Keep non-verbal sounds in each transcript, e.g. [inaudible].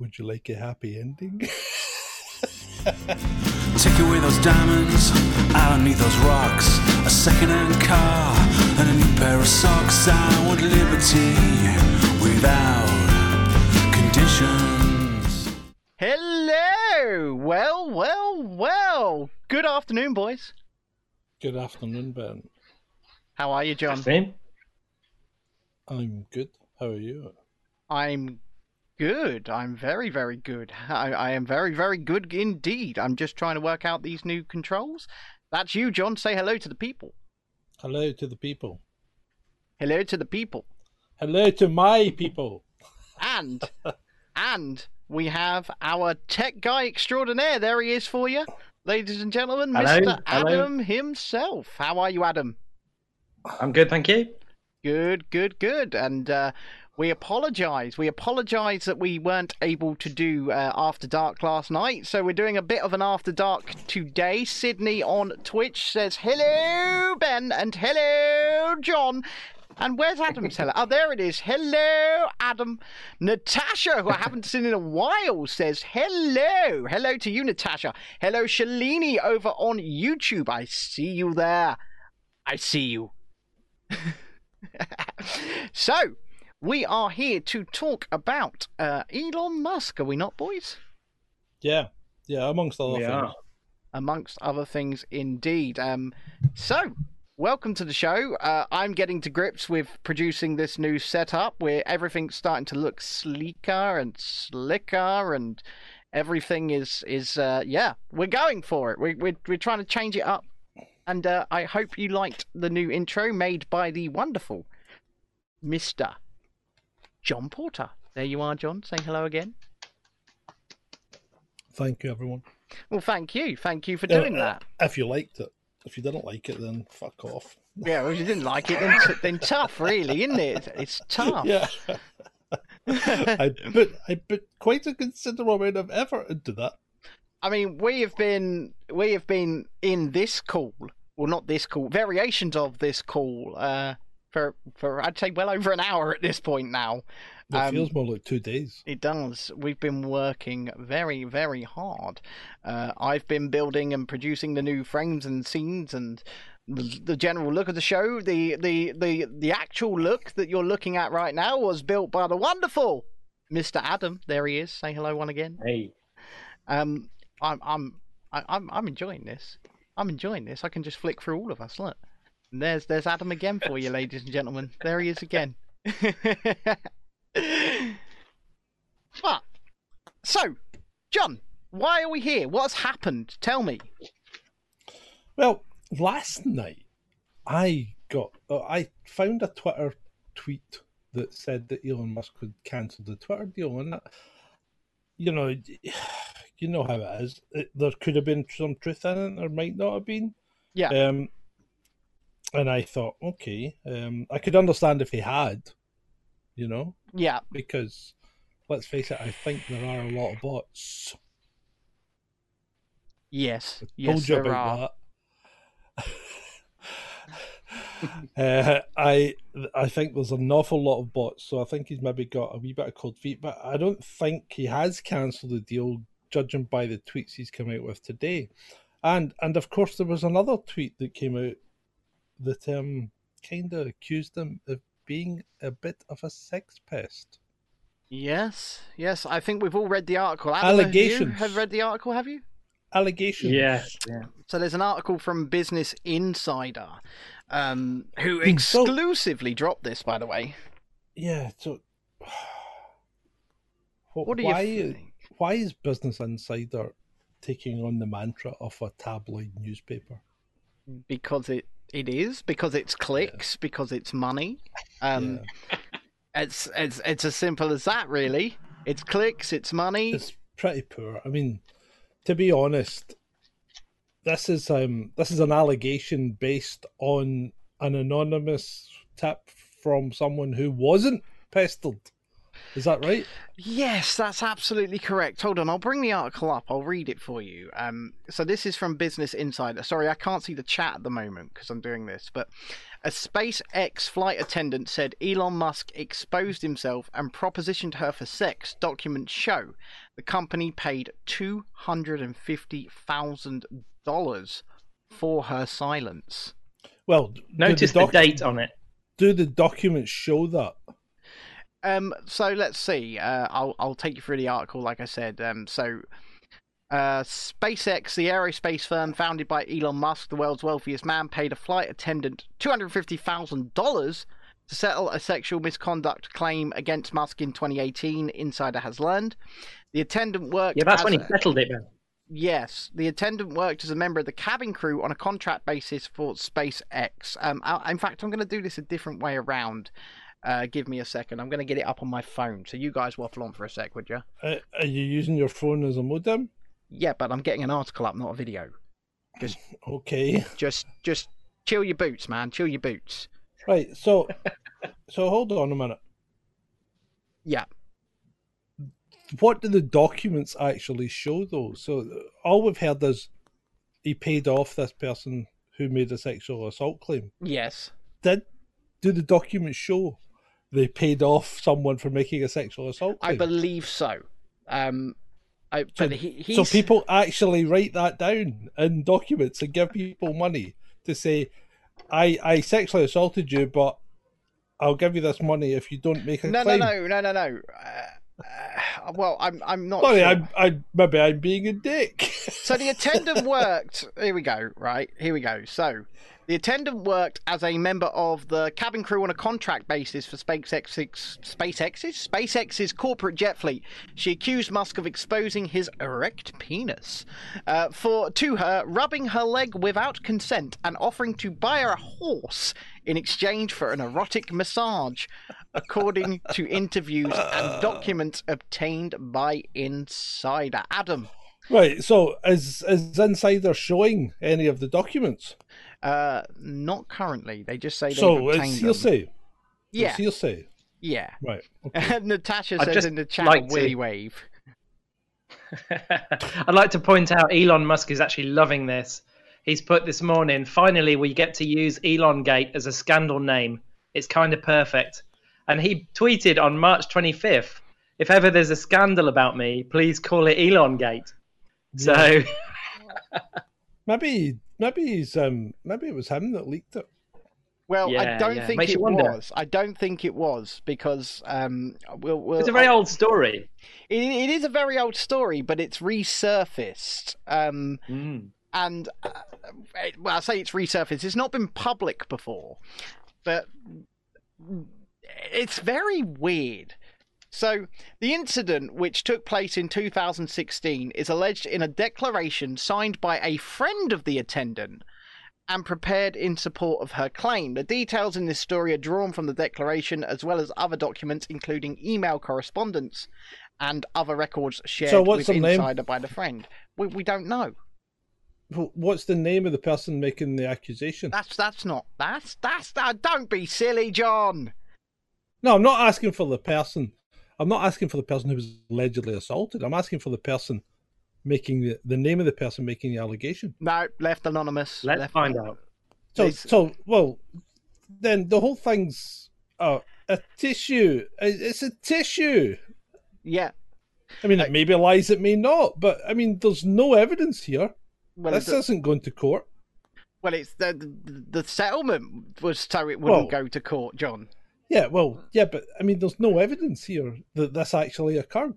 Would you like a happy ending? [laughs] Take away those diamonds, I don't need those rocks. A second-hand car and a new pair of socks. I want liberty without conditions. Hello! Well, well, well. Good afternoon, boys. Good afternoon, Ben. How are you, John? Same. I'm good. How are you? I'm good. I'm very, very good. I, I am very, very good indeed. I'm just trying to work out these new controls. That's you, John. Say hello to the people. Hello to the people. Hello to the people. Hello to my people. And, [laughs] and we have our tech guy extraordinaire. There he is for you. Ladies and gentlemen, Hello, Mr. hello. Adam himself. How are you, Adam? I'm good, thank you. Good, good, good. And uh, we apologise. We apologise that we weren't able to do uh, After Dark last night. So we're doing a bit of an After Dark today. Sydney on Twitch says, Hello, Ben, and hello, John. And where's Adam's hello? Oh, there it is. Hello, Adam. Natasha, who I haven't seen in a while, says hello. Hello to you, Natasha. Hello, Shalini over on YouTube. I see you there. I see you. [laughs] so, we are here to talk about uh, Elon Musk, are we not, boys? Yeah, yeah. Amongst other We things. are. Amongst other things, indeed. Um, so, welcome to the show. Uh, I'm getting to grips with producing this new setup where everything's starting to look sleeker and slicker and everything is is uh, yeah we're going for it we, we're, we're trying to change it up and uh, i hope you liked the new intro made by the wonderful mr john porter there you are john saying hello again Thank you, everyone. well thank you thank you for Uh, doing uh, that If you liked it, if you didn't like it, then fuck off. [laughs] yeah well, if you didn't like it then, t- then tough really isn't it it's tough Yeah. [laughs] I put I put quite a considerable amount of effort into that. I mean, we have been we have been in this call, well, not this call, variations of this call, uh, for for I'd say well over an hour at this point now. It Um, feels more like two days. It does. We've been working very, very hard. Uh, I've been building and producing the new frames and scenes and the, the general look of the show. The, the the the actual look that you're looking at right now was built by the wonderful Mr. Adam. There he is. Say hello, one again. Hey. Um, I'm I'm I- I'm I'm enjoying this. I'm enjoying this. I can just flick through all of us. Look, and there's there's Adam again for you, ladies and gentlemen. There he is again. [laughs] but so, John, why are we here? What's happened? Tell me. Well, last night I got uh, I found a Twitter tweet that said that Elon Musk had cancelled the Twitter deal, and that, you know, [sighs] you know how it is. It, there could have been some truth in it, there might not have been. Yeah. Um, and I thought, okay, um, I could understand if he had, you know, Yeah. because let's face it, I think there are a lot of bots. Yes. I Yes, you there are. that. [laughs] uh, I I think there's an awful lot of bots, so I think he's maybe got a wee bit of cold feet, but I don't think he has cancelled the deal, judging by the tweets he's come out with today. And and of course there was another tweet that came out that um kind of accused him of being a bit of a sex pest. Yes. Yes. I think we've all read the article. Adam, have you Allegations. have read the article? Have you? Allegations. Yes. Yeah. So there's an article from Business Insider, um, who Hmm, so- exclusively dropped this, by the way. Yeah. So. [sighs] What do you why, think? why is Business Insider taking on the mantra of a tabloid newspaper? Because it it is because it's clicks because it's money. Um, [laughs] it's it's it's as simple as that, really. It's clicks, it's money. It's pretty poor. I mean, to be honest, this is um this is an allegation based on an anonymous tip from someone who wasn't pestered. Is that right? Yes, that's absolutely correct. Hold on, I'll bring the article up. I'll read it for you. Um, so this is from Business Insider. Sorry, I can't see the chat at the moment because I'm doing this, but A SpaceX flight attendant said Elon Musk exposed himself and propositioned her for sex. Documents show the company paid two hundred and fifty thousand dollars for her silence. Well, Notice the, doc- date on it. Do the documents show that? Um, so let's see. Uh, I'll I'll take you through the article. Like I said, um, so uh, SpaceX, the aerospace firm founded by Elon Musk, the world's wealthiest man, paid a flight attendant two hundred fifty thousand dollars to settle a sexual misconduct claim against Musk in 2018. Insider has learned the attendant worked. Yeah, that's when he a- settled it, man. Yes, the attendant worked as a member of the cabin crew on a contract basis for SpaceX. Um, I, in fact, I'm going to do this a different way around. Uh, give me a second. I'm going to get it up on my phone. So you guys waffle on for a sec, would you? Uh, are you using your phone as a modem? Yeah, but I'm getting an article up, not a video. [laughs] Okay. Just, just chill your boots, man. Chill your boots. Right. So, [laughs] so hold on a minute. Yeah. What do the documents actually show, though? So all we've heard is he paid off this person who made a sexual assault claim. Yes. Did do the documents show they paid off someone for making a sexual assault I believe so. Um, I, but he, So people actually write that down in documents and give people money to say, "I I sexually assaulted you, but I'll give you this money if you don't make a No, no, claim." no, no, no, no. Uh, uh, well, I'm, I'm not. Sorry, sure. I'm, I maybe I'm being a dick. So the attendant [laughs] worked. Here we go. Right here we go. So the attendant worked as a member of the cabin crew on a contract basis for SpaceX's SpaceX's SpaceX's corporate jet fleet. She accused Musk of exposing his erect penis uh, for to her, rubbing her leg without consent, and offering to buy her a horse in exchange for an erotic massage. According to [laughs] interviews and documents obtained by Insider. Adam, right. So is is Insider showing any of the documents? Uh, not currently. They just say they've So obtained it's them. hearsay. Yeah, It's hearsay. yeah. Right. [laughs] Okay. Natasha I'd says just in the chat, like to- wave." [laughs] I'd like to point out Elon Musk is actually loving this. He's put this morning, finally, we get to use Elon Gate as a scandal name. It's kind of perfect. And he tweeted on March 25th if ever there's a scandal about me, please call it Elon Gate. So, [laughs] Maybe maybe he's um maybe it was him that leaked it. Well, I don't yeah. think Makes it you wonder. was. I don't think it was because um, we'll, we'll, it's a very old story. It, it is a very old story, but it's resurfaced. Um, Mm. and uh, it- well, I say it's resurfaced. It's not been public before, but it's very weird. So, the incident, which took place in 2016, is alleged in a declaration signed by a friend of the attendant and prepared in support of her claim. The details in this story are drawn from the declaration as well as other documents, including email correspondence and other records shared So what's with her name? Insider by the friend. We, we don't know. What's the name of the person making the accusation? That's that's not that's that's that. Don't be silly, John. No, I'm not asking for the person. I'm not asking for the person who was allegedly assaulted. I'm asking for the person making the, the name of the person making the allegation. No, left anonymous. Let's left find out. So, It's- so well, then the whole thing's uh, a tissue. It's a tissue. Yeah. I mean, it may be lies, it may not, but I mean, there's no evidence here. Well, this it's, isn't going to court. well, it's the, the the settlement was so it wouldn't Well- go to court, John. Yeah, well, yeah, but I mean, there's no evidence here that this actually occurred.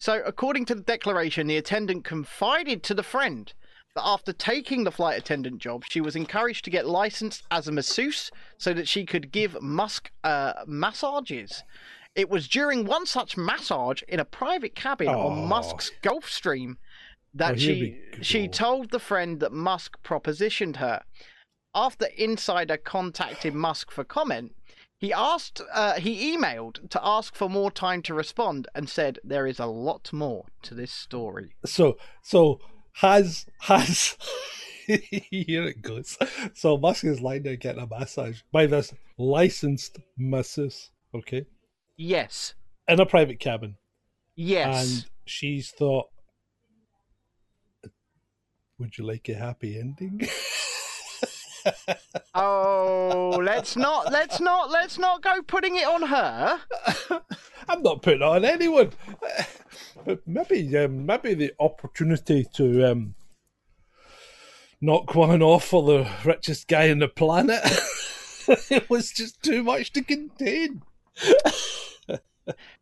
So, according to the declaration, the attendant confided to the friend that after taking the flight attendant job, she was encouraged to get licensed as a masseuse so that she could give Musk uh, massages. It was during one such massage in a private cabin Aw. on Musk's Gulfstream that Oh, she she told the friend that Musk propositioned her. After Insider contacted Musk for comment, he asked, uh, he emailed to ask for more time to respond and said there is a lot more to this story. So, so has has [laughs] here it goes. So Musk is lying there getting a massage by this licensed masseuse, okay, Yes, in a private cabin, yes. and she's thought, "Would you like a happy ending?" [laughs] Oh, let's not, let's not, let's not go putting it on her. [laughs] I'm not putting it on anyone. But maybe, um, maybe the opportunity to um, knock one off for the richest guy on the planet. [laughs] it was just too much to contain. [laughs]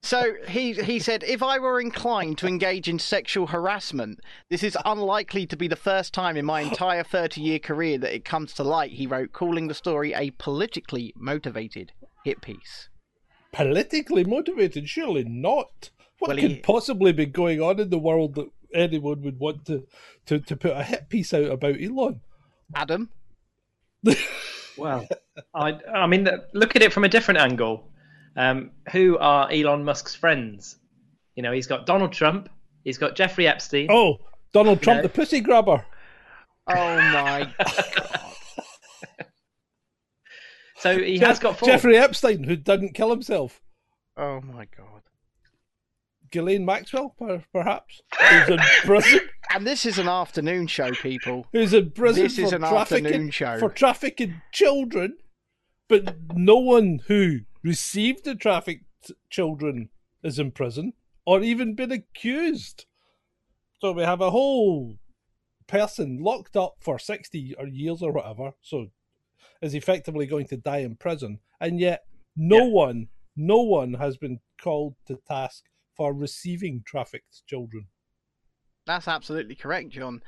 So he he said, if I were inclined to engage in sexual harassment, this is unlikely to be the first time in my entire 30 year career that it comes to light. He wrote, calling the story a politically motivated hit piece. Politically motivated? Surely not. What Well, could he- possibly be going on in the world that anyone would want to, to, to put a hit piece out about Elon? Adam, [laughs] Well, I, I mean, look at it from a different angle. Um, who are Elon Musk's friends? You know, he's got Donald Trump, he's got Jeffrey Epstein. Oh, Donald Trump, know. the pussy grabber. oh my, [laughs] god. So he has got four. Jeffrey Epstein, who didn't kill himself. oh my god. Ghislaine Maxwell, perhaps, who's in prison. [laughs] And this is an afternoon show, people. Who's in prison This for is an trafficking afternoon show. for trafficking children, but no one who received the trafficked children is in prison or even been accused. So we have a whole person locked up for sixty or years or whatever. So is effectively going to die in prison, and yet no Yeah. one, no one has been called to task for receiving trafficked children. That's absolutely correct, John.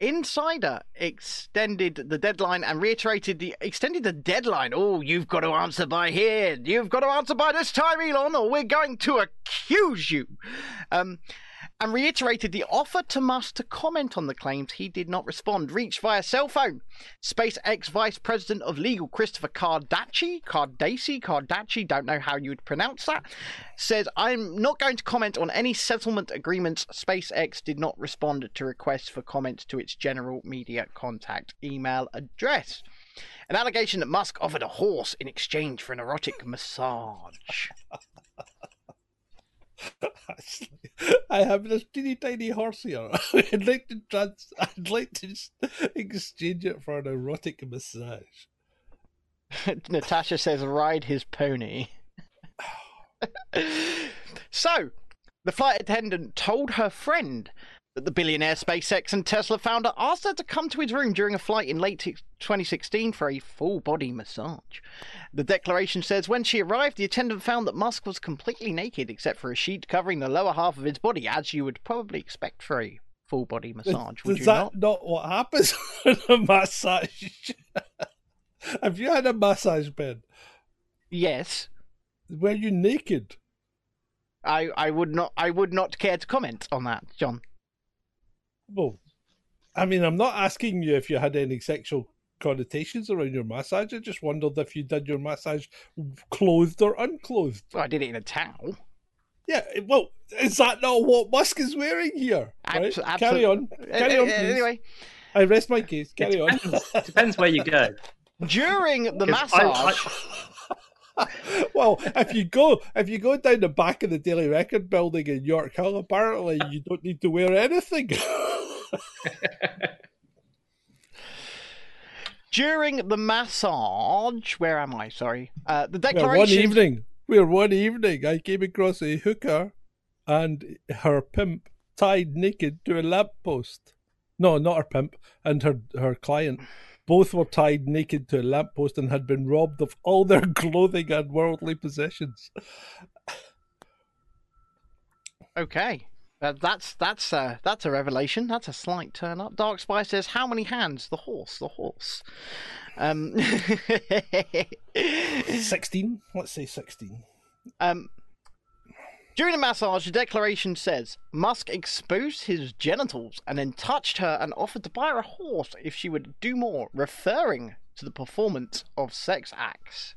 Insider extended the deadline and reiterated the extended the deadline. Oh, you've got to answer by here. You've got to answer by this time, Elon, or we're going to accuse you. Um, and reiterated the offer to Musk to comment on the claims he did not respond, reached via cell phone. SpaceX Vice President of Legal Christopher Cardaci, Cardaci, Cardaci, don't know how you would pronounce that, says, I'm not going to comment on any settlement agreements. SpaceX did not respond to requests for comments to its general media contact email address. An allegation that Musk offered a horse in exchange for an erotic massage. [laughs] [laughs] I have this teeny tiny horse here. [laughs] I'd like to trans- I'd like to exchange it for an erotic massage. [laughs] Natasha says, ride his pony. [sighs] so, the flight attendant told her friend that the billionaire SpaceX and Tesla founder asked her to come to his room during a flight in late 2016 for a full body massage. The declaration says when she arrived, the attendant found that Musk was completely naked except for a sheet covering the lower half of his body, as you would probably expect for a full body massage. Would Is you that not? not? what happens [laughs] on a massage? have you had a massage, Ben? Yes. Were you naked? I, I would not I would not care to comment on that, John. Well, I mean, I'm not asking you if you had any sexual connotations around your massage. I just wondered if you did your massage clothed or unclothed. Well, I did it in a towel. Yeah, well, is that not what Musk is wearing here? Right? Abs- Carry on. Carry on, please. Anyway, I rest my case. Carry on. Depends, depends where you go. [laughs] during the 'Cause I- I- massage, [laughs] well, if you go if you go down the back of the Daily Record building in York Hill, apparently you don't need to wear anything. [laughs] [laughs] during the massage, where am I? Sorry. Uh, the Well, declaration. one evening, where one evening I came across a hooker and her pimp tied naked to a lamppost. No, not her pimp and her her client. Both were tied naked to a lamppost and had been robbed of all their [laughs] clothing and worldly possessions. Okay. Uh, that's that's uh, that's a revelation. That's a slight turn up. Dark Spy says, "How many hands? The horse, the horse." Um, [laughs] Sixteen? Let's say sixteen. um, during the massage, the declaration says Musk exposed his genitals and then touched her and offered to buy her a horse if she would do more, referring to the performance of sex acts.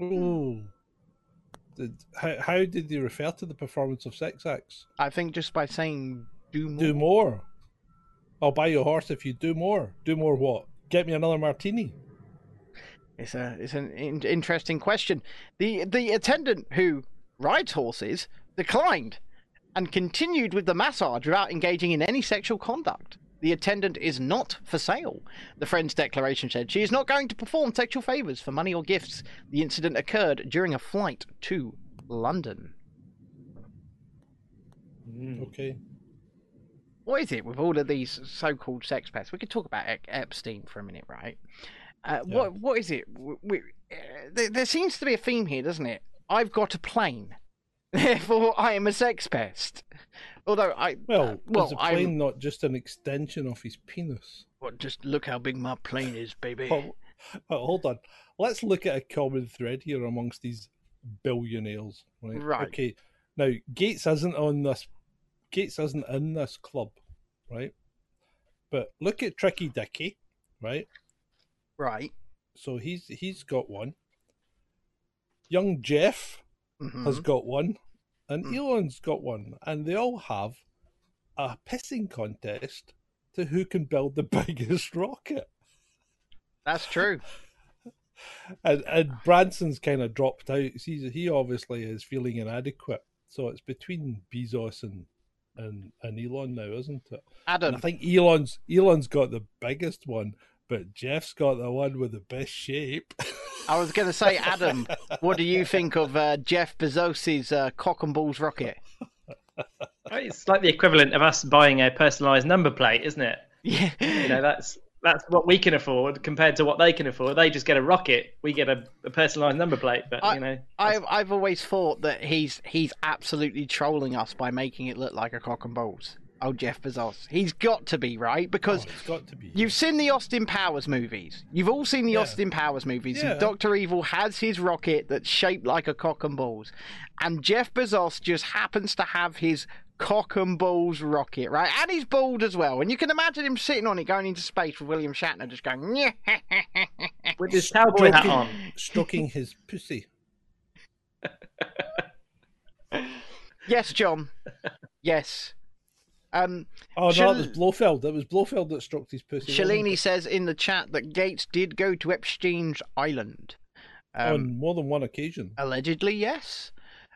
Ooh. Did, how, how did they refer to the performance of sex acts? I think just by saying "do more." Do more. I'll buy you a horse if you do more. Do more what? Get me another martini. It's a it's an in- interesting question. The the attendant who rides horses declined and continued with the massage without engaging in any sexual conduct. The attendant is not for sale. The friend's declaration said she is not going to perform sexual favours for money or gifts. The incident occurred during a flight to London. Okay. What is it with all of these so-called sex pests? We could talk about Ep- Epstein for a minute, right? Uh, Yeah. What what is it? We, we, uh, there, there seems to be a theme here, doesn't it? I've got a plane, therefore I am a sex pest. Although I Well, uh, well, is a I'm- plane not just an extension of his penis? Well, just look how big my plane is, baby. Well, well, hold on. Let's look at a common thread here amongst these billionaires. Right. Right. Okay. Now Gates isn't on this. Gates isn't in this club, right? But look at Tricky Dicky, right? Right. So he's he's got one. Young Jeff Mhm. has got one, and Mm. Elon's got one, and they all have a pissing contest to who can build the [laughs] biggest rocket. That's true. [laughs] And, and Branson's kind of dropped out. He's, he obviously is feeling inadequate, so it's between Bezos and and, and Elon now, isn't it? And I think Elon's Elon's got the biggest one, but Jeff's got the one with the best shape. I was going to say, [laughs] Adam, what do you think of uh, Jeff Bezos's uh, cock and balls rocket? It's like the equivalent of us buying a personalised number plate, isn't it? Yeah. You know, that's that's what we can afford compared to what they can afford. They just get a rocket, we get a, a personalised number plate. But I- you know, I've I've always thought that he's he's absolutely trolling us by making it look like a cock and balls. Oh, Jeff Bezos, he's got to be right because Oh, got to be. you've seen the Austin Powers movies. You've all seen the Yeah. Austin Powers movies. Yeah. Doctor Evil has his rocket that's shaped like a cock and balls, and Jeff Bezos just happens to have his cock and balls rocket, right? And he's bald as well. And you can imagine him sitting on it going into space with William Shatner just going, yeah. with his cowboy hat on. stroking his pussy. yes, John. Yes. Um, Oh no, Shal- it was Blofeld. It was Blofeld that struck his pussy. Shalini says in the chat that Gates did go to Epstein's island. Um, on more than one occasion. Allegedly, yes.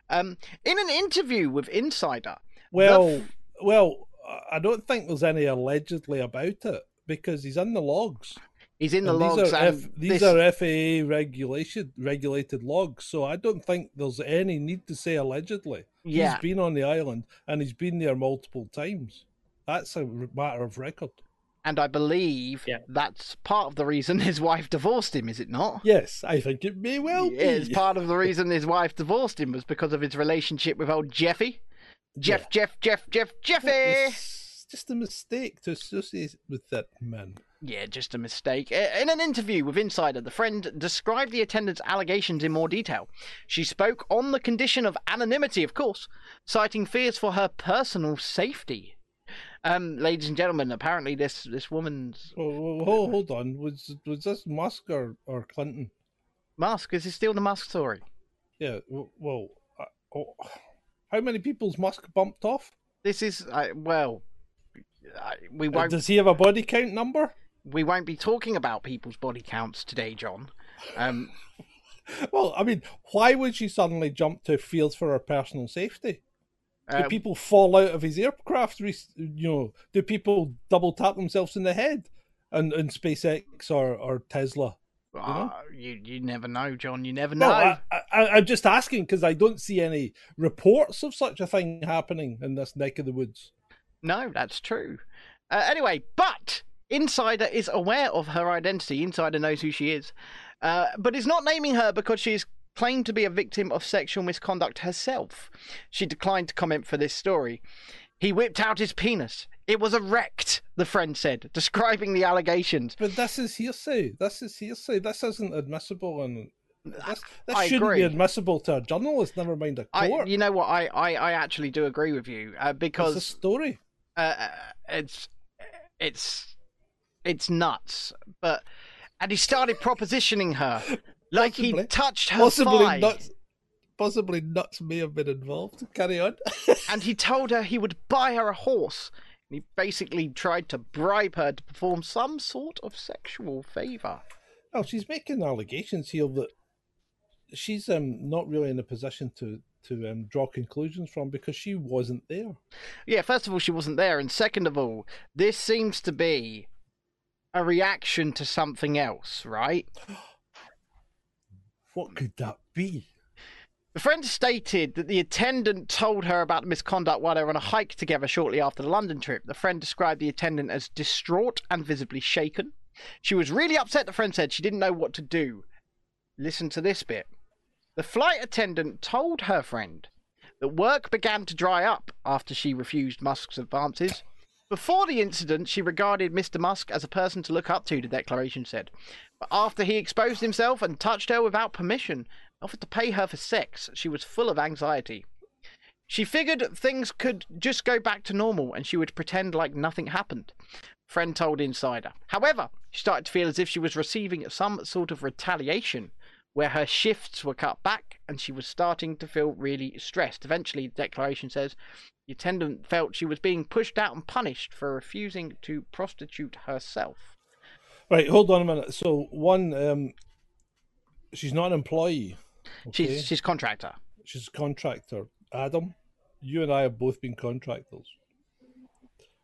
Um, in an interview with Insider, Well, f- well, I don't think there's any allegedly about it because he's in the logs. He's in the And logs. these are, F, these this- are FAA regulation regulated logs, so I don't think there's any need to say allegedly. Yeah. He's been on the island and he's been there multiple times. That's a r- matter of record. and I believe Yeah. that's part of the reason [laughs] his wife divorced him, is it not? Yes, I think it may well be. It's part of the [laughs] reason his wife divorced him was because of his relationship with old Jeffy. Jeff, Yeah. Jeff, Jeff, Jeff, Jeffy. It just a mistake to associate with that man. Yeah, just a mistake. In an interview with Insider, the friend described the attendant's allegations in more detail. She spoke on the condition of anonymity, of course, citing fears for her personal safety. Um, ladies and gentlemen, apparently this this woman's Oh, oh, hold, hold on. Was was this Musk or, or Clinton? Musk is this still the Musk story? Yeah. Well, uh, oh, how many people's Musk bumped off? This is uh, well, we Uh, won't Does he have a body count number? we won't be talking about people's body counts today, John. Um, [laughs] Well, I mean, why would she suddenly jump to fields for her personal safety? Do uh, people fall out of his aircraft? You know, do people double tap themselves in the head? And in SpaceX or, or Tesla? uh, you you never know, John. You never know. No, I, I'm just asking because I don't see any reports of such a thing happening in this neck of the woods. No, that's true. Uh, anyway, but Insider is aware of her identity. Insider knows who she is, uh, but is not naming her because she is claimed to be a victim of sexual misconduct herself. She declined to comment for this story. He whipped out his penis. It was erect, the friend said, [laughs] describing the allegations. But this is hearsay. This is hearsay. This isn't admissible, and this, this I shouldn't agree. be admissible to a journalist. Never mind a I, court. you know what? I, I, I actually do agree with you uh, it's a because story. Uh, it's it's it's nuts. But and he started propositioning her like he touched her Possibly thigh, nuts. Possibly nuts may have been involved. Carry on. [laughs] and he told her he would buy her a horse. And he basically tried to bribe her to perform some sort of sexual favor. Well, she's making allegations here that she's um not really in a position to to um, draw conclusions from because she wasn't there. Yeah, first of all, she wasn't there, and second of all, this seems to be a reaction to something else, right? What could that be? The friend stated that the attendant told her about the misconduct while they were on a hike together shortly after the London trip. The friend described the attendant as distraught and visibly shaken. She was really upset, the friend said. She didn't know what to do. Listen to this bit. The flight attendant told her friend that work began to dry up after she refused Musk's advances. Before the incident, she regarded Mr. Musk as a person to look up to, the declaration said. But after he exposed himself and touched her without permission, offered to pay her for sex, she was full of anxiety. She figured things could just go back to normal and she would pretend like nothing happened. Friend told Insider. However, she started to feel as if she was receiving some sort of retaliation where her shifts were cut back and she was starting to feel really stressed. Eventually, the declaration says the attendant felt she was being pushed out and punished for refusing to prostitute herself. Right, hold on a minute. So one, um, she's not an employee. Okay? She's she's contractor. she's a contractor. Adam, you and I have both been contractors.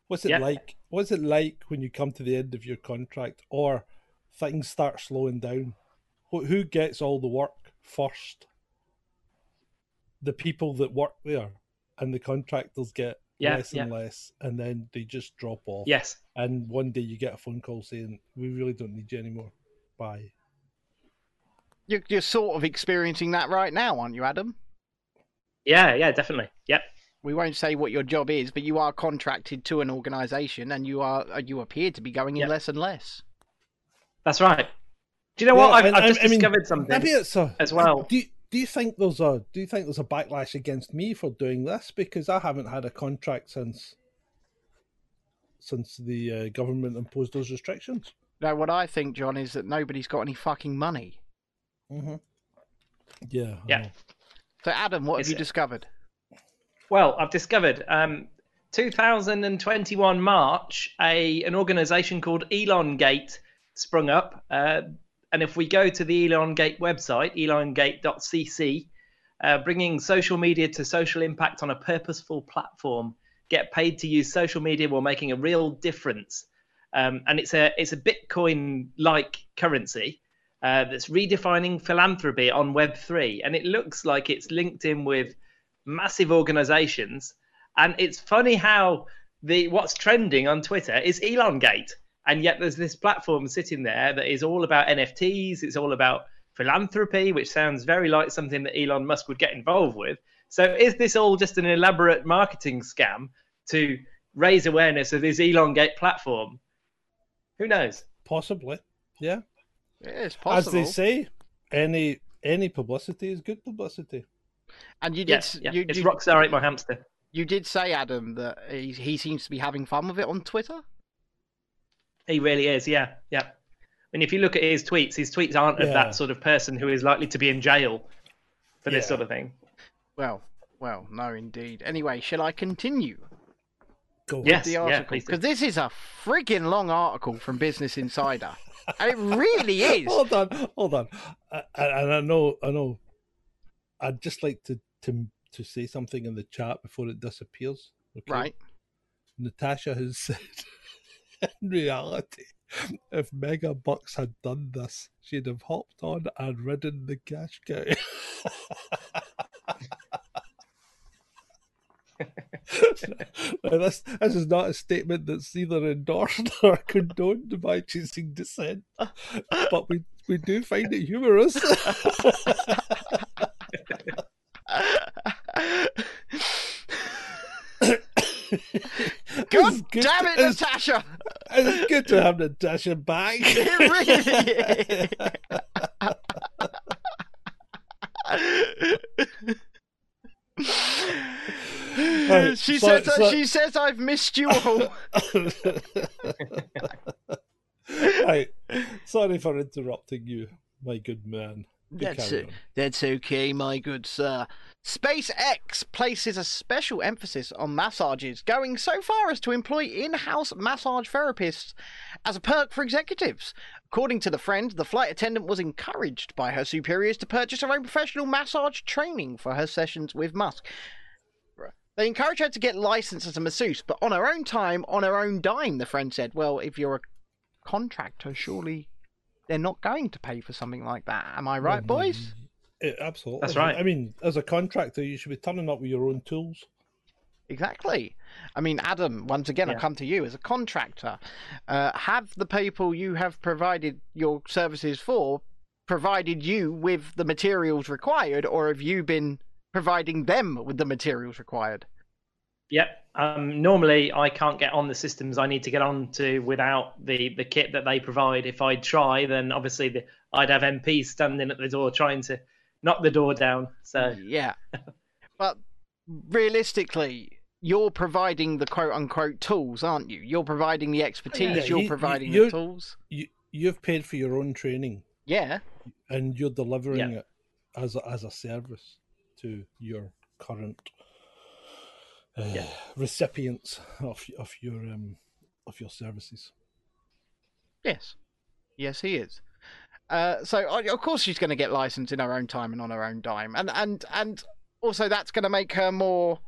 What's it Yeah. like? What's it like when you come to the end of your contract or things start slowing down? Who, who gets all the work first? The people that work there, and the contractors get Yeah, less and less, and then they just drop off. Yes. And one day you get a phone call saying, "We really don't need you anymore. Bye." You're, you're sort of experiencing that right now, aren't you, Adam? Yeah, yeah, definitely. Yep. We won't say what your job is, but you are contracted to an organisation, and you are uh, you appear to be going in Yeah. less and less. That's right. Do you know what? I've, and- I've just I mean, discovered something Maybe it's a as well. Do you, do you think there's a do you think there's a backlash against me for doing this because I haven't had a contract since since the uh, government imposed those restrictions? Now, what I think, John, is that nobody's got any fucking money. Mm-hmm. Yeah. Yeah. So, Adam, what have you it- discovered? Well, I've discovered um, 2021 March, a an organisation called Elon Gate sprung up, uh, and if we go to the Elon Gate website, elongate.cc, uh, bringing social media to social impact on a purposeful platform, get paid to use social media while making a real difference, um, and it's a it's a Bitcoin-like currency. Uh, that's redefining philanthropy on Web3, and it looks like it's linked in with massive organizations. And it's funny how the what's trending on twitter is elon gate and yet there's this platform sitting there that is all about nfts it's all about philanthropy which sounds very like something that elon musk would get involved with so is this all just an elaborate marketing scam to raise awareness of this elon gate platform who knows Possibly. Yeah. It's As they say, any any publicity is good publicity. and you did, yes s- yeah. you, it's you, rockstar ate my hamster you did say, Adam, that he, he seems to be having fun with it on Twitter. He really is, yeah, yeah. I mean, if you look at his tweets, his tweets aren't of that sort of person who is likely to be in jail for this sort of thing. Well, well, no, indeed. Anyway, shall I continue Go. Yes, the article? please do. Because this is a freaking long article from Business Insider. it really is. [laughs] hold on, hold on. Uh, I, I, and I know, I know. I'd just like to to to say something in the chat before it disappears. Okay? Right. Natasha has [laughs] said, in reality, if Mega Bucks had done this, she'd have hopped on and ridden the cash cow. now this, this is not a statement that's either endorsed [laughs] or condoned by choosing dissent, but we, we do find it humorous. [laughs] God damn it, it's- Natasha! It's good to have Natasha back. [laughs] It really Right, she so- says so- she says I've missed you all. [laughs] right. Sorry for interrupting you, my good man. That's it. That's okay, my good sir. SpaceX places a special emphasis on massages, going so far as to employ in house massage therapists as a perk for executives. According to the friend, the flight attendant was encouraged by her superiors to purchase her own professional massage training for her sessions with Musk. They encourage her to get licensed as a masseuse, but on her own time, on her own dime, the friend said. Well, if you're a contractor, surely they're not going to pay for something like that. Am I right, Well, boys? It, absolutely. That's right. I mean, as a contractor, you should be turning up with your own tools. Exactly. I mean, Adam, once again, I come to you as a contractor. Uh, have the people you have provided your services for provided you with the materials required, or have you been providing them with the materials required? Yep. Um, normally, I can't get on the systems I need to get on to without the, the kit that they provide. If I try, then obviously the, I'd have MPs standing at the door trying to knock the door down. So Yeah. [laughs] but realistically, you're providing the quote unquote tools, aren't you? You're providing the expertise, Yeah, you're you- you- providing you're- the tools. You you've paid for your own training, Yeah. and you're delivering Yeah. it as a, as a service to your current uh, Yeah. [sighs] recipients of of your um of your services. Yes. Yes, he is. Uh, so of course she's going to get licensed in her own time and on her own dime, and and and also that's going to make her more,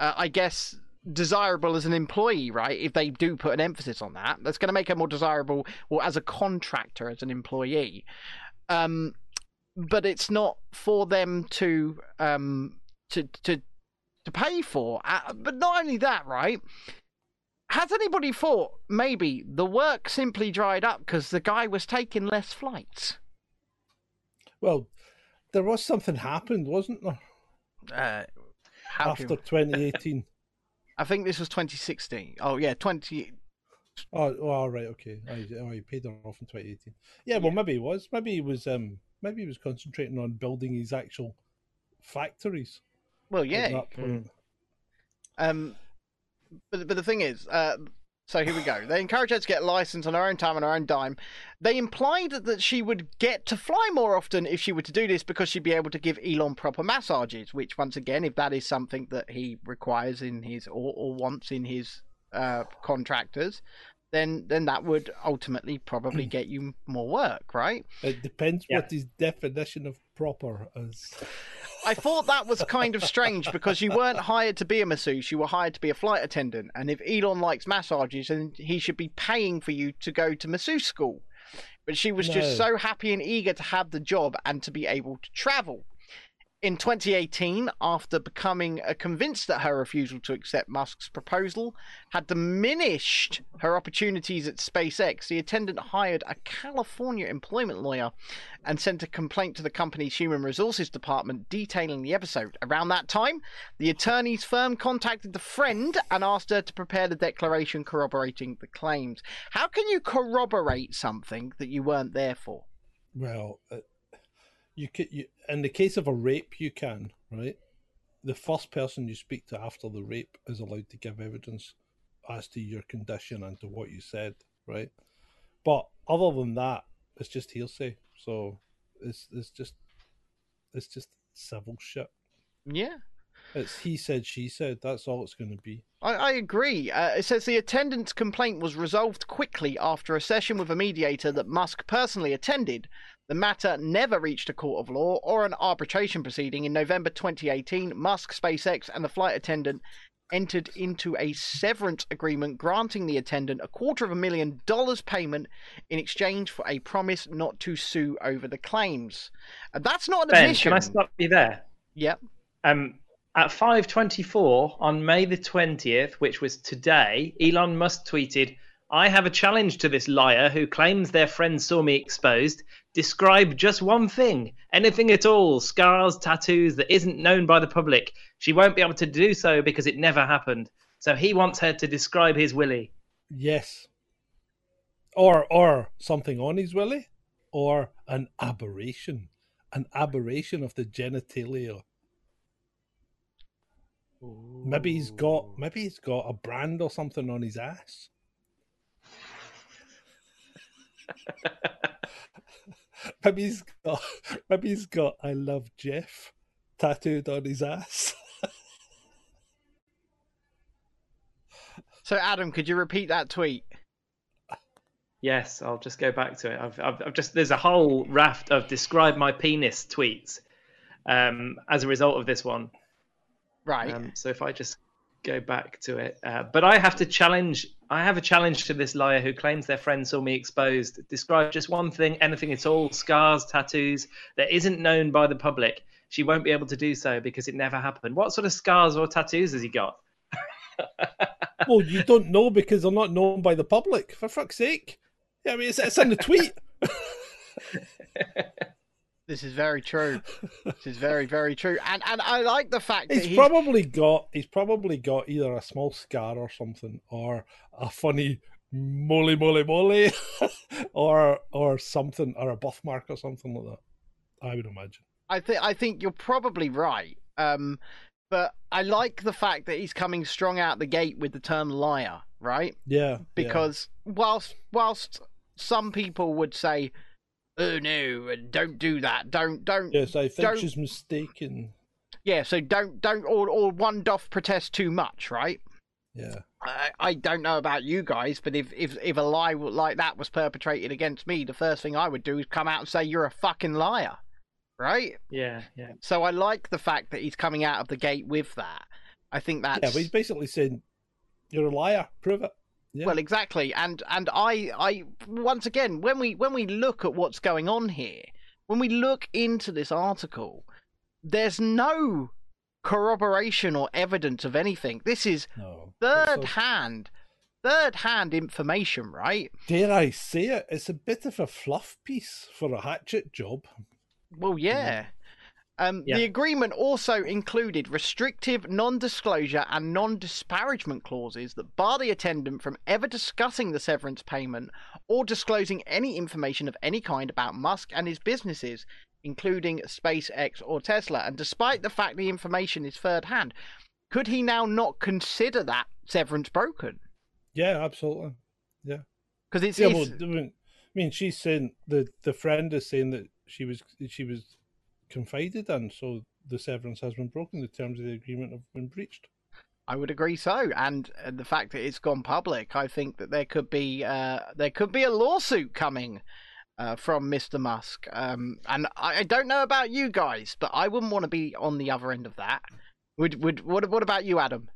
uh, I guess, desirable as an employee, right? If they do put an emphasis on that, that's going to make her more desirable, or as a contractor, as an employee. Um, but it's not for them to um to to to pay for. Uh, but not only that, right? Has anybody thought maybe the work simply dried up because the guy was taking less flights? Well, there was something happened, wasn't there, Uh, after do- 2018? [laughs] [laughs] I think this was 2016. Oh yeah, 20. Oh, oh, all right, okay. Oh, he- oh, he paid off in 2018. Yeah, well, maybe he was. Maybe he was. Um, maybe he was concentrating on building his actual factories Well, at yeah. that point. Um, but but the thing is, uh, so here we go. They encourage her to get a license on her own time and her own dime. They implied that she would get to fly more often if she were to do this because she'd be able to give Elon proper massages. Which, once again, if that is something that he requires in his or, or wants in his uh, contractors, then then that would ultimately probably get you more work, right? It depends Yeah. what his definition of proper is. I thought that was kind of strange because you weren't hired to be a masseuse, you were hired to be a flight attendant. And if Elon likes massages, then he should be paying for you to go to masseuse school. But she was just so happy and eager to have the job and to be able to travel. In 2018, after becoming uh, convinced that her refusal to accept Musk's proposal had diminished her opportunities at SpaceX, the attendant hired a California employment lawyer and sent a complaint to the company's human resources department detailing the episode. Around that time, the attorney's firm contacted the friend and asked her to prepare the declaration corroborating the claims. How can you corroborate something that you weren't there for? Well, uh, you could. You, in the case of a rape, you can right. The first person you speak to after the rape is allowed to give evidence as to your condition and to what you said, right? But other than that, it's just hearsay. So it's it's just it's just civil shit. Yeah. It's he said, she said. That's all it's going to be. I, I agree. Uh, it says the attendant's complaint was resolved quickly after a session with a mediator that Musk personally attended. The matter never reached a court of law or an arbitration proceeding. In November 2018, Musk, SpaceX, and the flight attendant entered into a severance agreement granting the attendant a quarter of a million dollars payment in exchange for a promise not to sue over the claims. Uh, that's not an Ben, admission. can I stop you there? Yep. Um, at 5:24 on May the 20th, which was today, Elon Musk tweeted, "I have a challenge to this liar who claims their friend saw me exposed. Describe just one thing, anything at all, scars, tattoos that isn't known by the public. She won't be able to do so because it never happened. So he wants her to describe his willy. Yes. Or or something on his willy, or an aberration, an aberration of the genitalia. Maybe he's got maybe he's got a brand or something on his ass. [laughs] [laughs] maybe he's got maybe he's got I love Jeff tattooed on his ass. So, Adam, could you repeat that tweet? Yes, I'll just go back to it. I've, I've, I've just there's a whole raft of describe my penis tweets um, as a result of this one. Right. Um, so if I just go back to it, uh, but I have to challenge. I have a challenge to this liar who claims their friend saw me exposed. Describe just one thing, anything at all, scars, tattoos that isn't known by the public. She won't be able to do so because it never happened. What sort of scars or tattoos has he got? [laughs] well, you don't know because they're not known by the public. For fuck's sake! Yeah, I mean it's, it's in the tweet. [laughs] This is very true. This is very, very true. And and I like the fact that He's he's, probably got he's probably got either a small scar or something, or a funny moly moly moly, [laughs] or or something, or a birthmark or something like that. I would imagine. I think I think you're probably right. Um, but I like the fact that he's coming strong out the gate with the term liar, right? Yeah, Because whilst whilst some people would say, "Oh no, don't do that. Don't don't." yes, I think don't- she's mistaken. Yeah, so don't don't or or one doff protest too much, right? Yeah, I, I don't know about you guys, but if, if if a lie like that was perpetrated against me, the first thing I would do is come out and say you're a fucking liar, right? Yeah, yeah. So I like the fact that he's coming out of the gate with that. I think that's yeah. But he's basically saying you're a liar. Prove it. Yeah. well exactly. And and I I once again when we when we look at what's going on here, when we look into this article, there's no corroboration or evidence of anything. This is no. third a- hand third hand information, right? dare I say it? It's a bit of a fluff piece for a hatchet job. Well, yeah. Um, Yeah. The agreement also included restrictive non disclosure and non disparagement clauses that bar the attendant from ever discussing the severance payment or disclosing any information of any kind about Musk and his businesses, including SpaceX or Tesla. And despite the fact the information is third hand, could he now not consider that severance broken? Yeah, absolutely. Yeah. Because it's, Yeah, well, it's- I mean, she's saying the the friend is saying that she was she was confided in, so the severance has been broken. The terms of the agreement have been breached. I would agree so, and uh, the fact that it's gone public, I think that there could be uh, there could be a lawsuit coming uh, from Mr. Musk. Um, and I, I don't know about you guys, but I wouldn't want to be on the other end of that. Would would what what about you, Adam?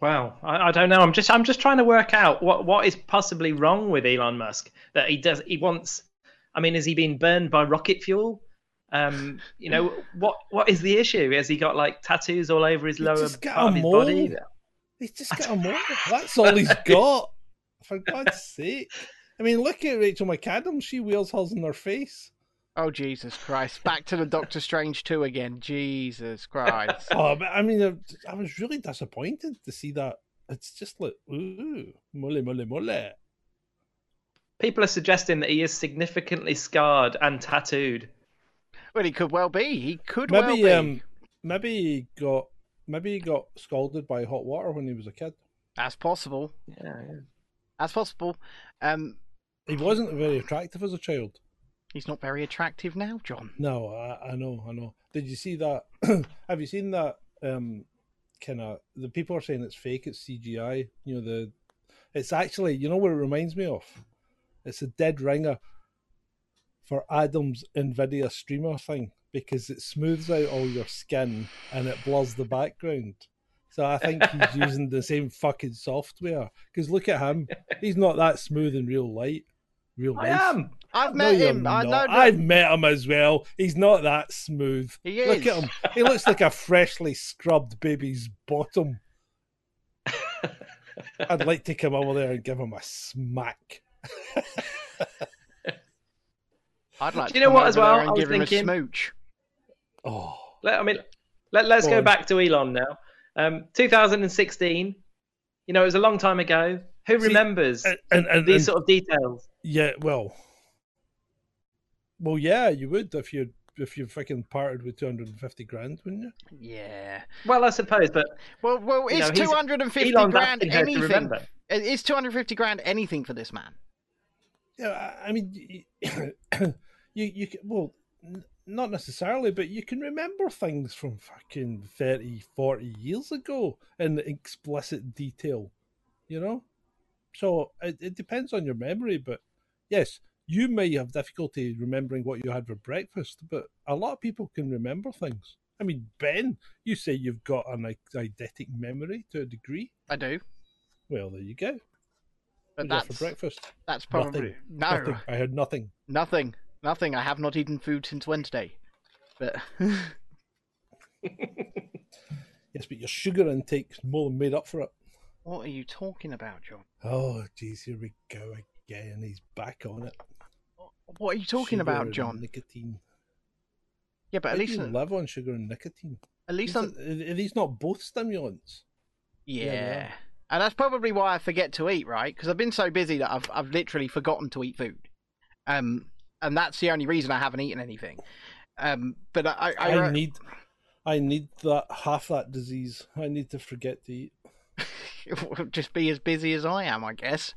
Wow, I, I don't know. I'm just I'm just trying to work out what what is possibly wrong with Elon Musk that he does he wants. I mean, has he been burned by rocket fuel? Um, you know what what is the issue? Has he got like tattoos all over his He's lower just got part a of his mole. body? He's just got a mole. That's all he's [laughs] got. For God's sake! I mean, look at Rachel McAdams. She wears hers in her face. Oh Jesus Christ! Back to the Doctor Strange two again. Jesus Christ! [laughs] Oh, but I mean, I, I was really disappointed to see that. It's just like, ooh, mole, mole, mole. People are suggesting that he is significantly scarred and tattooed. Well, he could well be. He could well be. um, maybe he got, maybe he got scalded by hot water when he was a kid. That's possible. Yeah, yeah. That's possible. Um, He wasn't very attractive as a child. he's not very attractive now, John. No, I, I know, I know. Did you see that? [clears throat] Have you seen that? Um, kind of the people are saying it's fake. It's CGI. You know the. It's actually you know what it reminds me of. It's a dead ringer for Adam's Nvidia streamer thing because it smooths out all your skin and it blurs the background. So I think he's [laughs] using the same fucking software. Because look at him, he's not that smooth in real light. Real I life. am. I've No, met him. I know. I've met him as well. He's not that smooth. He is. Look at him. He looks like a freshly scrubbed baby's bottom. [laughs] I'd like to come over there and give him a smack. [laughs] I'd like Do you know what as well? there I was give him a thinking- smooch. Oh, Let, I mean, let, let's Go go back to Elon now. Um, 2016. You know, it was a long time ago. Who See, remembers and, and, and, these and- sort of details? yeah, well, well, yeah, you would if you if you fucking parted with two hundred and fifty grand, wouldn't you? Yeah. Well, I suppose, but Well, well, You is know, two hundred and fifty Elon's grand asking her to anything? remember. Is two hundred fifty grand anything for this man? Yeah, I- I mean, [clears throat] [coughs] you you can, well, n- not necessarily, but you can remember things from fucking 30, 40 years ago in explicit detail, you know. So it, it depends on your memory, but yes, you may have difficulty remembering what you had for breakfast, but a lot of people can remember things. I mean, Ben, you say you've got an eidetic memory to a degree. I do, Well, there you go. but What did you have that's for breakfast? that's probably Nothing. no Nothing. I heard nothing. nothing, nothing. I have not eaten food since Wednesday. But [laughs] Yes, but your sugar intake's more than made up for it. what are you talking about, John? Oh, geez, here we go again. He's back on it. What are you talking Sugar about, John? Nicotine. Yeah, but at least you live on sugar and nicotine. at least I'm Are these not both stimulants? Yeah. are. And that's probably why I forget to eat, right? Because I've been so busy that I've I've literally forgotten to eat food. Um, and that's the only reason I haven't eaten anything. Um, but I I, I, need, I need that half that disease. I need to forget to eat. [laughs] just be as busy as I am, I guess.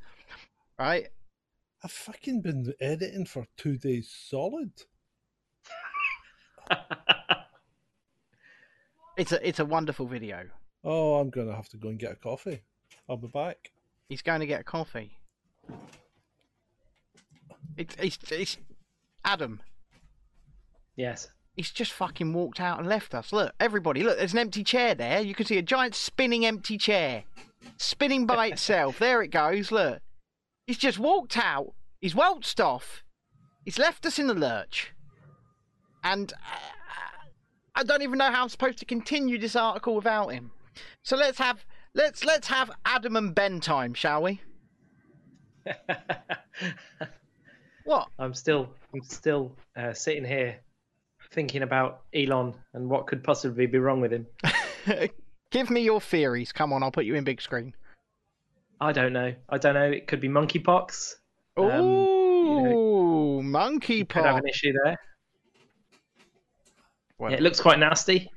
Right? I've fucking been editing for two days solid. [laughs] It's a it's a wonderful video. Oh, I'm gonna have to go and get a coffee. I'll be back. He's going to get a coffee. It's it's it's Adam. Yes. He's just fucking walked out and left us. Look, everybody, look, there's an empty chair there. You can see a giant spinning empty chair. Spinning by [laughs] itself. There it goes, look. He's just walked out. He's waltzed off. He's left us in the lurch. And uh, I don't even know how I'm supposed to continue this article without him. So let's have let's let's have Adam and Ben time, shall we? [laughs] What? I'm still I'm still uh, sitting here thinking about Elon and what could possibly be wrong with him. [laughs] Give me your theories. Come on, I'll put you in big screen. I don't know. I don't know. It could be monkeypox. Um, Ooh, monkey Could have an issue there. Well, Yeah, it looks quite nasty.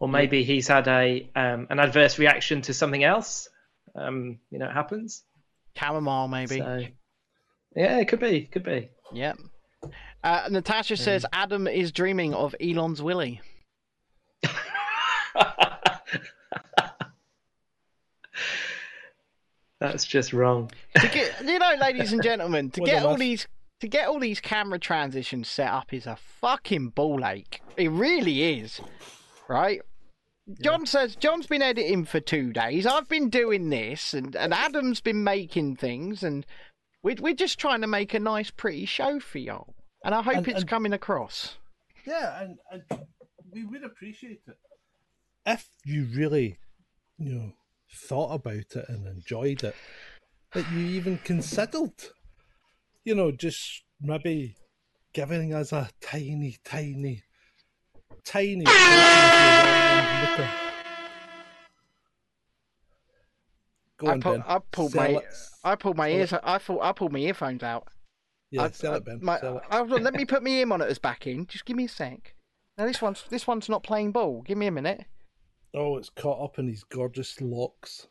Or maybe he's had a um, an adverse reaction to something else. Um, you know, it happens. chamomile, maybe. So, yeah, it could be. Could be. Yep. Uh, Natasha says Adam is dreaming of Elon's Willy. [laughs] That's just wrong. To get, you know, ladies and gentlemen, to get all these to get all these camera transitions set up is a fucking ball ache. It really is, right? John says John's been editing for two days. I've been doing this, and, and Adam's been making things, and we're we're just trying to make a nice, pretty show for y'all. And I hope And- it's and- coming across. Yeah, and, and we would appreciate it if you really, you know, thought about it and enjoyed it. That you even considered, you know, just maybe giving us a tiny, tiny, tiny. portion of your liquor. Go I, on, pull. I pulled Sell my it. I pulled my Sell ears. I thought I pulled my earphones out. Yeah, I- sell I- it, Ben. my- sell it. on, let me [laughs] put my ear monitors back in. Just give me a sec. Now this one's this one's not playing ball. Give me a minute. Oh, it's caught up in these gorgeous locks.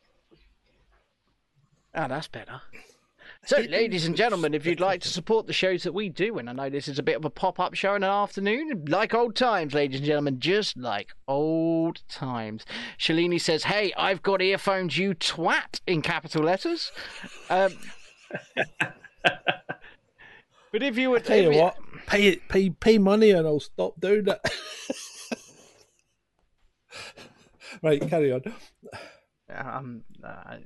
Ah, that's better. So, ladies and gentlemen, if you'd like to support the shows that we do, and I know this is a bit of a pop-up show in an afternoon, like old times, ladies and gentlemen, just like old times. Shalini says, "Hey, I've got earphones, you twat!" in capital letters. Um, [laughs] but if you would Tell you if what, pay pay pay money and I'll stop doing it. [laughs] right, carry on. Um, uh,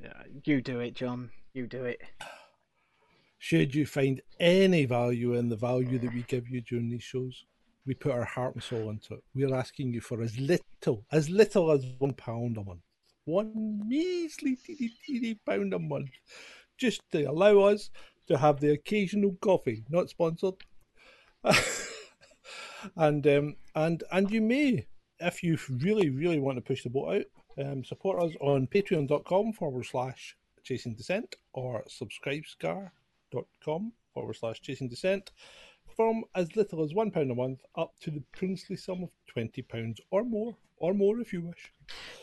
you do it, John. You do it. Should you find any value in the value that we give you during these shows, we put our heart and soul into it. We're asking you for as little, as little as one pound a month, one measly teeny teeny pound a month, just to allow us to have the occasional coffee, not sponsored. [laughs] and um, and and you may, if you really really want to push the boat out, um, support us on Patreon.com forward slash Chasing Dissent or subscribestar.com forward slash Chasing Dissent from as little as one pound a month up to the princely sum of twenty pounds or more. or more if you wish.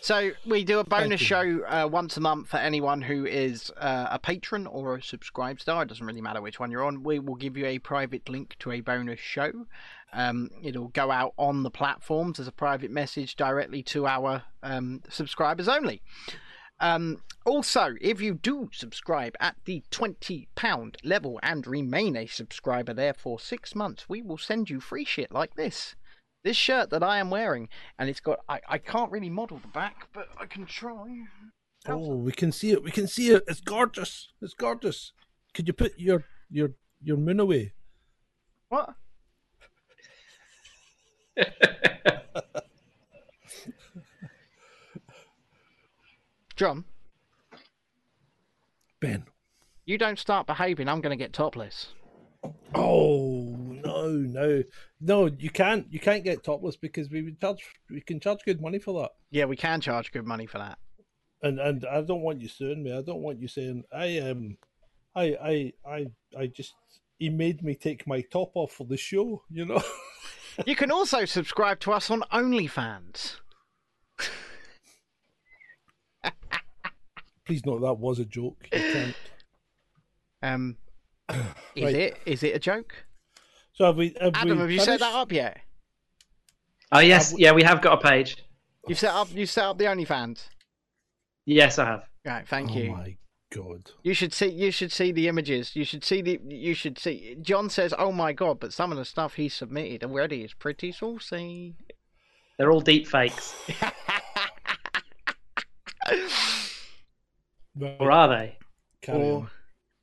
So we do a bonus show uh, once a month for anyone who is uh, a patron or a subscribe star. It doesn't really matter which one you're on. We will give you a private link to a bonus show. Um, it'll go out on the platforms as a private message directly to our um, subscribers only. Um, also, if you do subscribe at the £20 level and remain a subscriber there for six months, we will send you free shit like this. This shirt that I am wearing, and it's got, I, I can't really model the back, but I can try. Oh, we can see it. We can see it. It's gorgeous. It's gorgeous. Could you put your your your moon away? What? [laughs] John, Ben. you don't start behaving, I'm going to get topless. Oh no, no, no! You can't. You can't get topless because we would charge. We can charge good money for that. Yeah, we can charge good money for that. And and I don't want you suing me. I don't want you saying I um, I I I I just he made me take my top off for the show. You know. [laughs] You can also subscribe to us on OnlyFans. Please note that was a joke. [sighs] You can't. Um, [coughs] is Right. it? Is it a joke? So have we? Have Adam, we have you set that up yet? Oh yes, yeah, we have got a page. You've set up. You set up the OnlyFans. Yes, I have. Right. Thank Oh you. my god! You should see. You should see the images. You should see the. You should see. John says, "Oh my god!" But some of the stuff he submitted already is pretty saucy. They're all deep fakes, [laughs] Right, or are they? carry or on.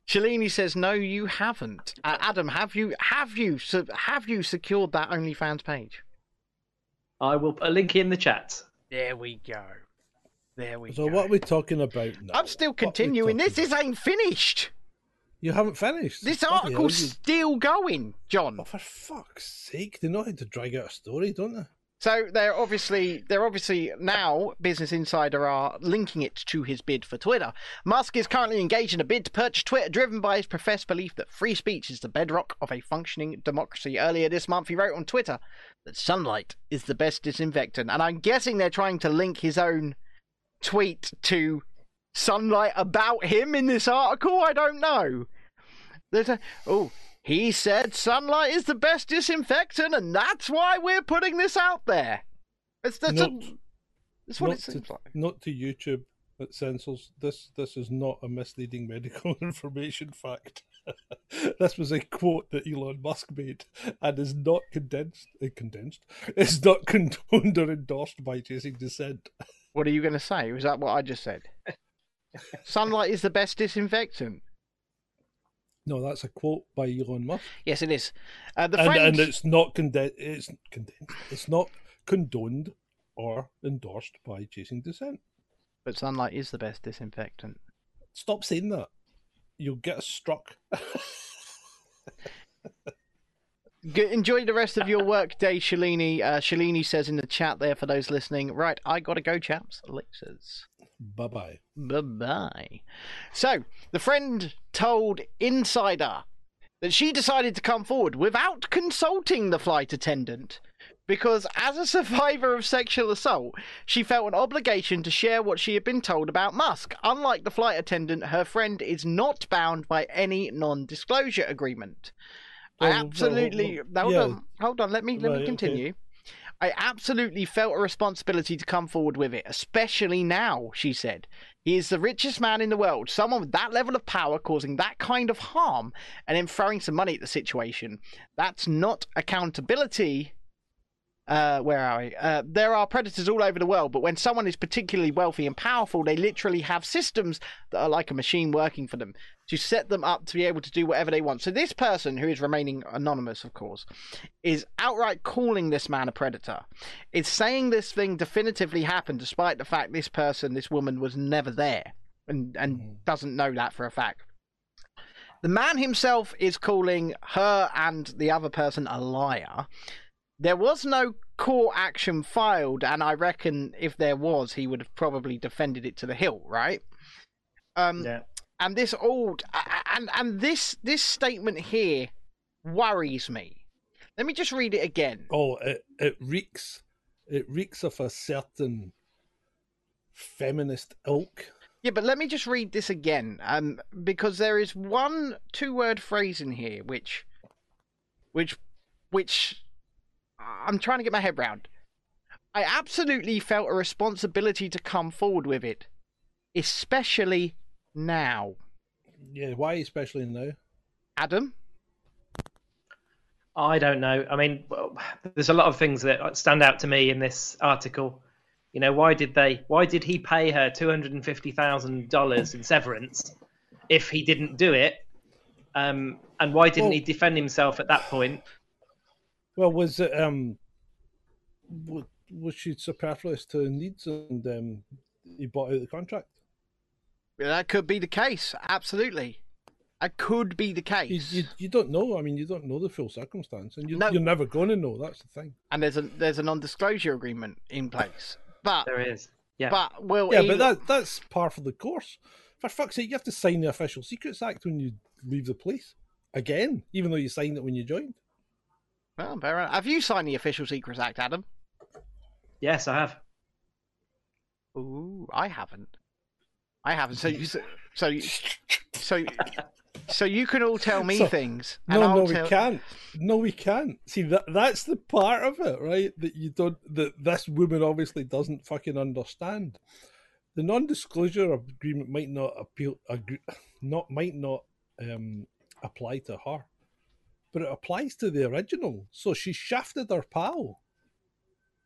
Shalini says, "No, you haven't." Uh, Adam, have you? Have you? se- Have you secured that OnlyFans page? I will put a link in the chat. There we go. There we So go. So what are we talking about now? I'm still What are we continuing this. talking This ain't finished. You haven't finished. This Bloody hell, article's you- still going, John. Oh, for fuck's sake! They know how to drag out a story, don't they? So they're obviously they're obviously now Business Insider are linking it to his bid for Twitter. Musk is currently engaged in a bid to purchase Twitter, driven by his professed belief that free speech is the bedrock of a functioning democracy. Earlier this month, he wrote on Twitter that sunlight is the best disinfectant, and I'm guessing they're trying to link his own tweet to sunlight about him in this article. I don't know. There's a, oh, he said sunlight is the best disinfectant, and that's why we're putting this out there. It's that's, a, Note- that's what not it seems to, like. Not to YouTube. It censors this. This is not a misleading medical [laughs] information fact. [laughs] this was a quote that Elon Musk made, and is not condensed. Uh, condensed. [laughs] It's not condoned or endorsed by Chasing Dissent. What are you going to say? Was that what I just said? sunlight is the best disinfectant. No, that's a quote by Elon Musk, Yes, it is. Uh, the and, friend, and it's not condensed. It's condensed. It's not condoned or endorsed by Chasing Dissent. but sunlight is the best disinfectant. Stop saying that. You'll get us struck. Enjoy the rest of your work day, Shalini. Uh, Shalini says in the chat there for those listening. Right, I gotta go, chaps. Lasers. Bye bye. Bye bye. So, the friend told Insider that she decided to come forward without consulting the flight attendant because, as a survivor of sexual assault, she felt an obligation to share what she had been told about Musk. Unlike the flight attendant, her friend is not bound by any non disclosure agreement. I Well, well, absolutely. well, hold yeah. on, hold on. Let me let Right, me okay. I absolutely felt a responsibility to come forward with it, especially now, she said. He is the richest man in the world, someone with that level of power causing that kind of harm and then throwing some money at the situation. That's not accountability. Uh, where are we? Uh, there are predators all over the world, but when someone is particularly wealthy and powerful, they literally have systems that are like a machine working for them to set them up to be able to do whatever they want. So, this person, who is remaining anonymous, of course, is outright calling this man a predator. It's saying this thing definitively happened despite the fact this person, this woman, was never there and, and doesn't know that for a fact. The man himself is calling her and the other person a liar. There was no court action filed, and I reckon if there was, he would have probably defended it to the hilt, right? Um, Yeah. and this all and and this this statement here worries me. Let me just read it again. Oh, it, it reeks it reeks of a certain feminist ilk. Yeah, but let me just read this again, um, because there is one two-word phrase in here which, which, which, I'm trying to get my head round. I absolutely felt a responsibility to come forward with it, especially now. Yeah, why especially now? Adam, I don't know. I mean, there's a lot of things that stand out to me in this article. You know, why did they? Why did he pay her two hundred and fifty thousand dollars in severance if he didn't do it? Um, and why didn't Well- he defend himself at that point? Well, was it um, wa- was she superfluous to needs and um, he bought out the contract? Yeah, that could be the case. Absolutely, that could be the case. you, you don't know. I mean, you don't know the full circumstance, and you, No. you're never going to know. That's the thing. And there's a there's a non-disclosure agreement in place. But There is. Yeah. but will Yeah, Elon- but that that's par for the course. For fuck's sake, you have to sign the Official Secrets Act when you leave the police again, even though you signed it when you joined. Well, fair enough. Have you signed the Official Secrets Act, Adam? yes, I have. Ooh, I haven't. I haven't. So you- so so you- [laughs] so so you can all tell me So- things. And No, I'll no, tell... we can't. No, we can't. See that that's the part of it, right? That you don't that this woman obviously doesn't fucking understand. The non-disclosure agreement might not appeal, agree, not might not um, apply to her, but it applies to the original. So she shafted her pal,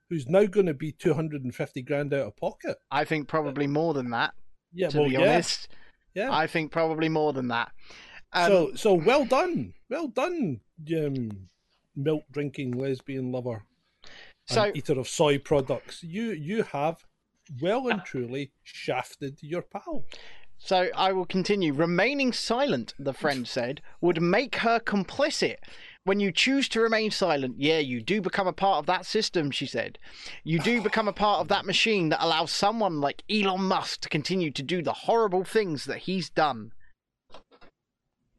who's now going to be two hundred and fifty grand out of pocket. I think probably more than that. Yeah, To well, be yeah, honest, yeah. I think probably more than that. Um, so so well done, well done, um, milk drinking lesbian lover, So- eater of soy products. You you have well and truly shafted your pal. So I will continue. Remaining silent, the friend [laughs] said, would make her complicit. When you choose to remain silent, yeah, you do become a part of that system, she said. You do [sighs] become a part of that machine that allows someone like Elon Musk to continue to do the horrible things that he's done.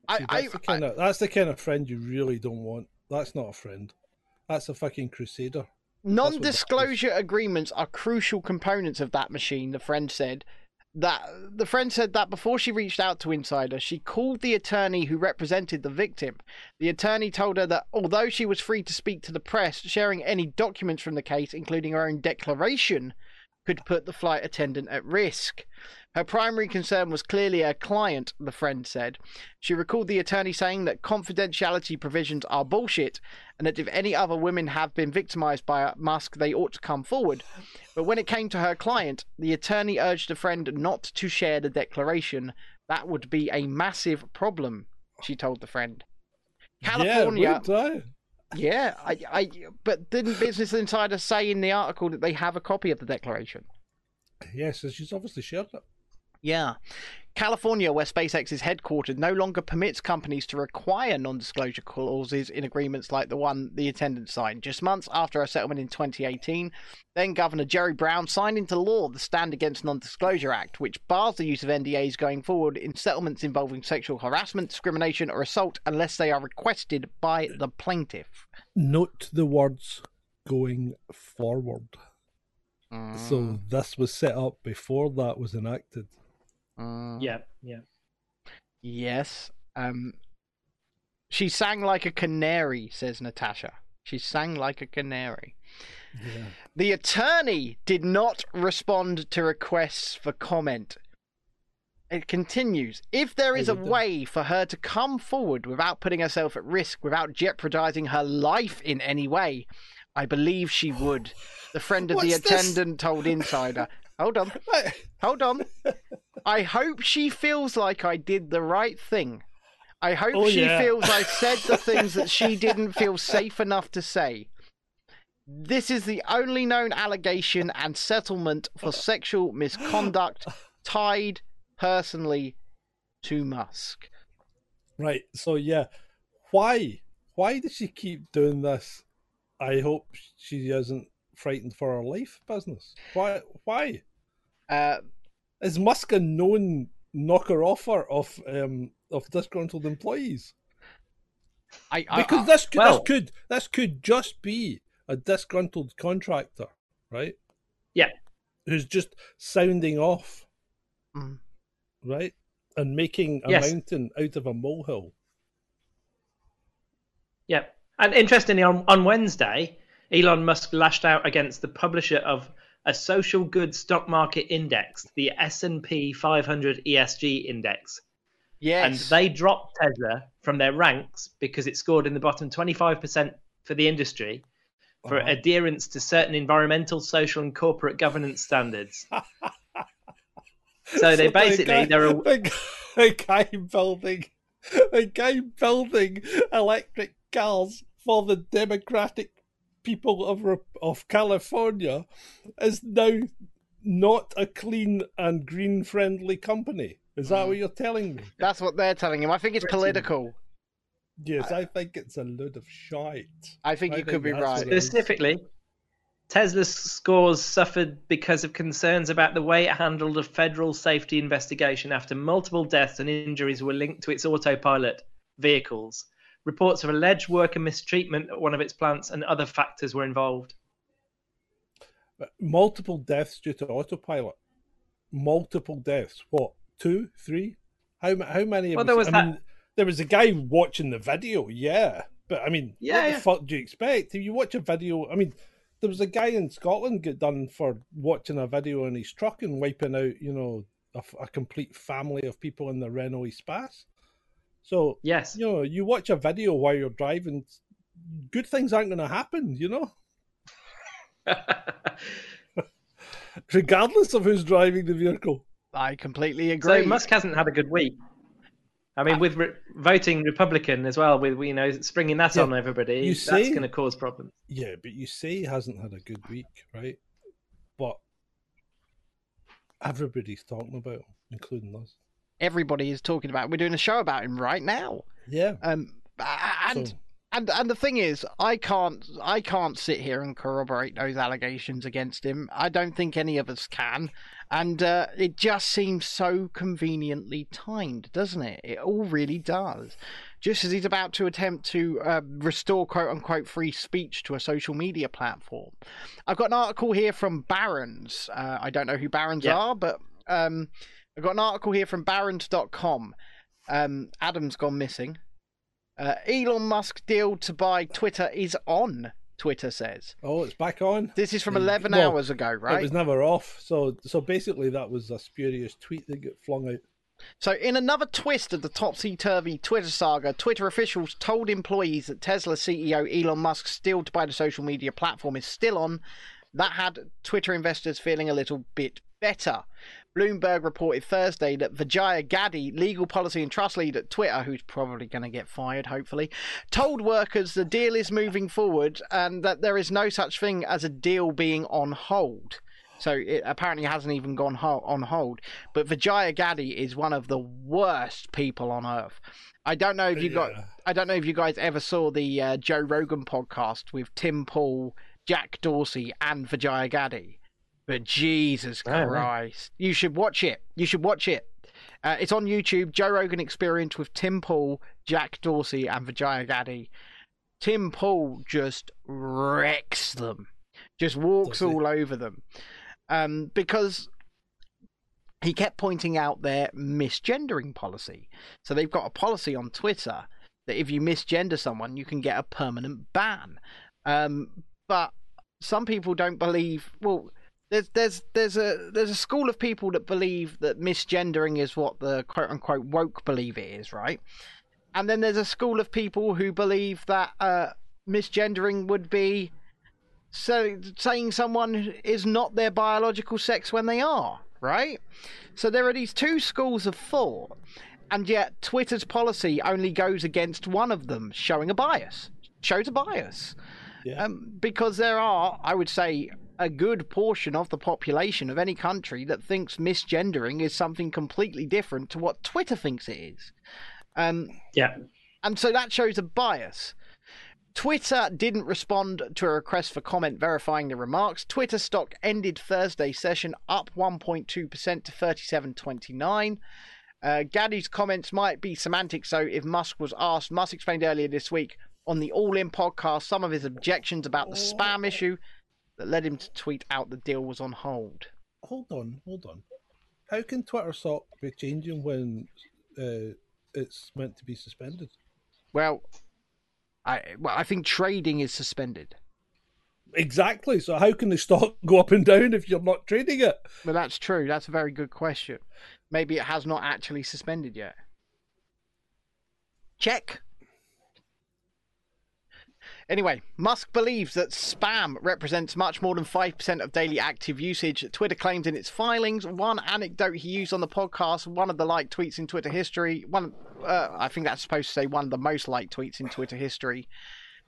I, See, I, that's the kind of that's the kind of friend you really don't want. That's not a friend. That's a fucking crusader. is. Non-disclosure agreements are crucial components of that machine, the friend said. That the friend said that before she reached out to Insider, she called the attorney who represented the victim. The attorney told her that although she was free to speak to the press, sharing any documents from the case, including her own declaration, could put the flight attendant at risk. Her primary concern was clearly her client, the friend said. She recalled the attorney saying that confidentiality provisions are bullshit and that if any other women have been victimized by Musk, they ought to come forward. But when it came to her client, the attorney urged the friend not to share the declaration. That would be a massive problem, she told the friend. California, Yeah, yeah, I, I, but didn't Business Insider say in the article that they have a copy of the declaration? Yes, so she's obviously shared it. Yeah. California, where SpaceX is headquartered, no longer permits companies to require non disclosure clauses in agreements like the one the attendant signed. Just months after a settlement in 2018, then Governor Jerry Brown signed into law the Stand Against Non Disclosure Act, which bars the use of NDAs going forward in settlements involving sexual harassment, discrimination, or assault unless they are requested by the plaintiff. Note the words going forward. Mm, So this was set up before that was enacted. Mm. Yeah, yeah. Yes. Um, she sang like a canary, says Natasha. She sang like a canary. Yeah. The attorney did not respond to requests for comment. It continues. If there is a way for her to come forward without putting herself at risk, without jeopardizing her life in any way, I believe she would. The friend of [laughs] the What's this? attendant told Insider. Hold on. [laughs] Hold on. I hope she feels like I did the right thing. I hope Oh, she yeah. feels I said the things that she [laughs] didn't feel safe enough to say. This is the only known allegation and settlement for sexual misconduct tied personally to Musk. Right. So yeah, why? Why does she keep doing this? I hope she isn't frightened for her life business. Why? Why Uh, is Musk a known knocker offer of um of disgruntled employees? I, I, Because this could well- this could this could just be a disgruntled contractor right? Yeah. Who's just sounding off, Mm. right? And making a Yes. mountain out of a molehill. Yeah. And interestingly, on, on Wednesday, Elon Musk lashed out against the publisher of a social good stock market index, the S&P 500 ESG index. And they dropped Tesla from their ranks because it scored in the bottom 25% for the industry for adherence to certain environmental, social, and corporate governance standards. [laughs] So they the basically guy- they're a, the guy, the guy building the guy building electric cars for the democratic people of of California is now not a clean and green friendly company. Is that mm. what you're telling me? That's what they're telling him. I think it's Pretty- political. Yes, I think it's a load of shite. I think I you think could be right. what it is. specifically Tesla's scores suffered because of concerns about the way it handled a federal safety investigation after multiple deaths and injuries were linked to its autopilot vehicles. Reports of alleged worker mistreatment at one of its plants and other factors were involved. Uh, multiple deaths due to autopilot. Multiple deaths. What? Two, three? How how many? Well, we there was I that- mean, there was a guy watching the video. Yeah, but I mean, Yeah, what yeah. the fuck do you expect? If you watch a video, I mean, there was a guy in Scotland get done for watching a video in his truck and wiping out, you know, a complete family of people in the Renault Espace. So Yes. you know, you watch a video while you're driving, good things aren't going to happen. You know, [laughs] regardless of who's driving the vehicle. I completely agree. so Musk hasn't had a good week. I mean, uh, with re- voting Republican as well, with you know springing that Yeah, on everybody, you that's going to cause problems. Yeah, but you say he hasn't had a good week, right? But everybody's talking about him, including us. Everybody is talking about. We're doing a show about him right now. Yeah. Um, and so, and and the thing is, I can't I can't sit here and corroborate those allegations against him. I don't think any of us can, and uh, it just seems so conveniently timed, doesn't it? It all really does. Just as he's about to attempt to uh, restore "quote unquote" free speech to a social media platform. I've got an article here from Barron's. Uh, I don't know who Barron's Yeah. are, but um, I've got an article here from Barron's.com. Um, Adam's gone missing. Uh, Elon Musk deal to buy Twitter is on. Twitter says oh, it's back on. this is from Mm, 11 well, hours ago, right? It was never off. So, so basically, that was a spurious tweet that got flung out. So, in another twist of the topsy turvy Twitter saga, Twitter officials told employees that Tesla CEO Elon Musk's deal to buy the social media platform is still on. That had Twitter investors feeling a little bit better. Bloomberg reported Thursday that Vijaya Gadde, legal policy and trust lead at Twitter, who's probably going to get fired, hopefully, told workers the deal is moving forward and that there is no such thing as a deal being on hold. So it apparently hasn't even gone ho- on hold. But Vijaya Gadde is one of the worst people on earth. I don't know if you got. I don't know if you guys ever saw the uh, Joe Rogan podcast with Tim Pool, Jack Dorsey, and Vijaya Gadde. But Jesus Oh. Christ, you should watch it. You should watch it. Uh, it's on YouTube. Joe Rogan Experience with Tim Pool, Jack Dorsey, and Vijaya Gadde. Tim Pool just wrecks them, just walks all over them, um, because he kept pointing out their misgendering policy. So they've got a policy on Twitter that if you misgender someone, you can get a permanent ban. Um, but some people don't believe. Well, there's there's there's a there's a school of people that believe that misgendering is what the quote unquote woke believe it is, right? And then there's a school of people who believe that uh, misgendering would be so saying someone is not their biological sex when they are, right? So there are these two schools of thought, and yet Twitter's policy only goes against one of them, showing a bias, shows a bias. Yeah. Um, because there are, I would say, a good portion of the population of any country that thinks misgendering is something completely different to what Twitter thinks it is. Um, Yeah. and so that shows a bias. Twitter didn't respond to a request for comment verifying the remarks. Twitter stock ended Thursday session up 1.2% to 37.29. Uh, Gadde's comments might be semantic, so if Musk was asked, Musk explained earlier this week on the All In podcast some of his objections about the spam issue. that led him to tweet out the deal was on hold. Hold on, hold on. How can Twitter stock be changing when uh, it's meant to be suspended? Well, I well I think trading is suspended. Exactly. So how can the stock [laughs] go up and down if you're not trading it? Well, that's true. That's a very good question. Maybe it has not actually suspended yet. Check. Anyway, Musk believes that spam represents much more than 5% of daily active usage. Twitter claims in its filings. One anecdote he used on the podcast, one of the liked tweets in Twitter history, one, uh, I think that's supposed to say one of the most liked tweets in Twitter history,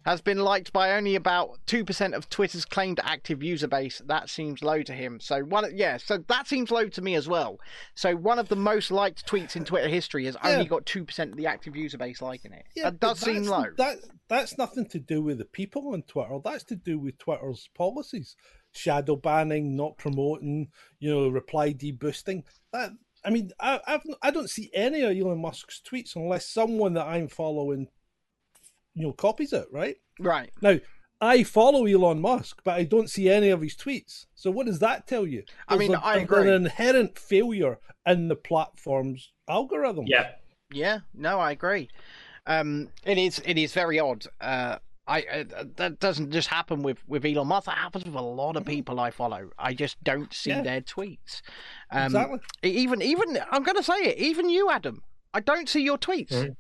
has been liked by only about 2% of Twitter's claimed active user base. That seems low to him. So one yeah, so that seems low to me as well. So one of the most liked tweets in Twitter history has only got 2% of the active user base liking it. Yeah, that does seem low. That that's nothing to do with the people on Twitter. That's to do with Twitter's policies, shadow banning, not promoting, you know, reply deboosting. That I mean, I I've, I don't see any of Elon Musk's tweets unless someone that I'm following, you know, copies it. Right Right. now, I follow Elon Musk, but I don't see any of his tweets. So what does that tell you? I mean, There's a- I there's agree. An inherent failure in the platform's algorithm. Yeah. Yeah, no, I agree. Um, it is it is very odd. Uh, I uh, that doesn't just happen with with Elon Musk. That happens with a lot of people I follow. I just don't see Yeah. their tweets. Um, exactly. Even even I'm going to say it. Even you, Adam. I don't see your tweets.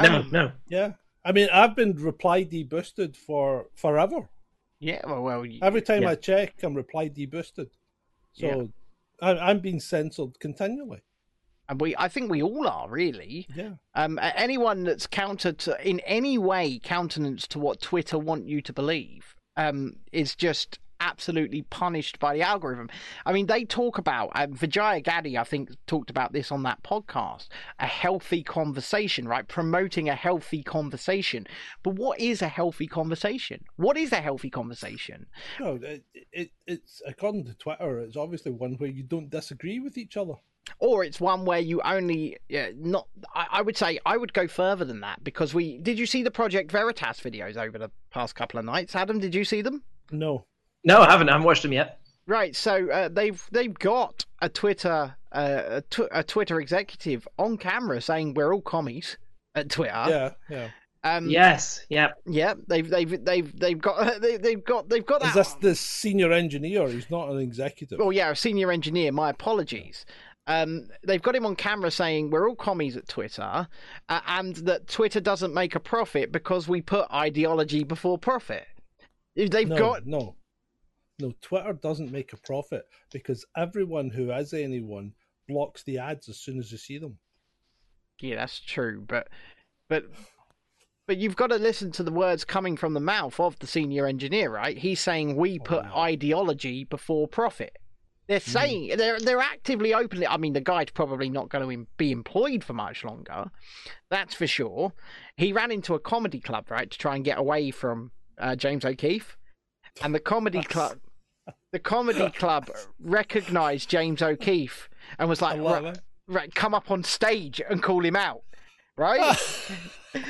No, Um, no. Yeah. I mean, I've been reply deboosted for forever. Yeah. Well, well Every time Yeah. I check, I'm reply deboosted. So I, I'm being censored continually. and we I think we all are really. Yeah. Um, anyone that's counter to in any way countenance to what Twitter want you to believe, um, is just absolutely punished by the algorithm. I mean, they talk about um, Vijaya Gadde, I think, talked about this on that podcast. A healthy conversation, right? Promoting a healthy conversation. But what is a healthy conversation? What is a healthy conversation? No, it, it, it's according to Twitter, it's obviously one where you don't disagree with each other. or it's one where you only yeah, not I, I would say i would go further than that because we did you see the project veritas videos over the past couple of nights adam did you see them No. No, I haven't. I haven't watched them yet. right so uh, they've they've got a twitter uh, a, tw- a twitter executive on camera saying we're all commies at twitter yeah, yeah. um Yes. Yeah. yeah they've they've they've they've got [laughs] they, they've got they've got Is that this the senior engineer? He's not an executive. Oh yeah, a senior engineer. My apologies. Um, they've got him on camera saying we're all commies at Twitter, uh, and that Twitter doesn't make a profit because we put ideology before profit. They've no, got no, no. Twitter doesn't make a profit because everyone who has anyone blocks the ads as soon as you see them. yeah, that's true, but but but you've got to listen to the words coming from the mouth of the senior engineer, right? He's saying we put no. ideology before profit. They're saying they're they're actively openly. I mean, the guy's probably not going to be employed for much longer. That's for sure. He ran into a comedy club, right, to try and get away from uh, James O'Keefe, and the comedy club, the comedy [laughs] club recognised James O'Keefe and was like, right, right, come up on stage and call him out, right? [laughs]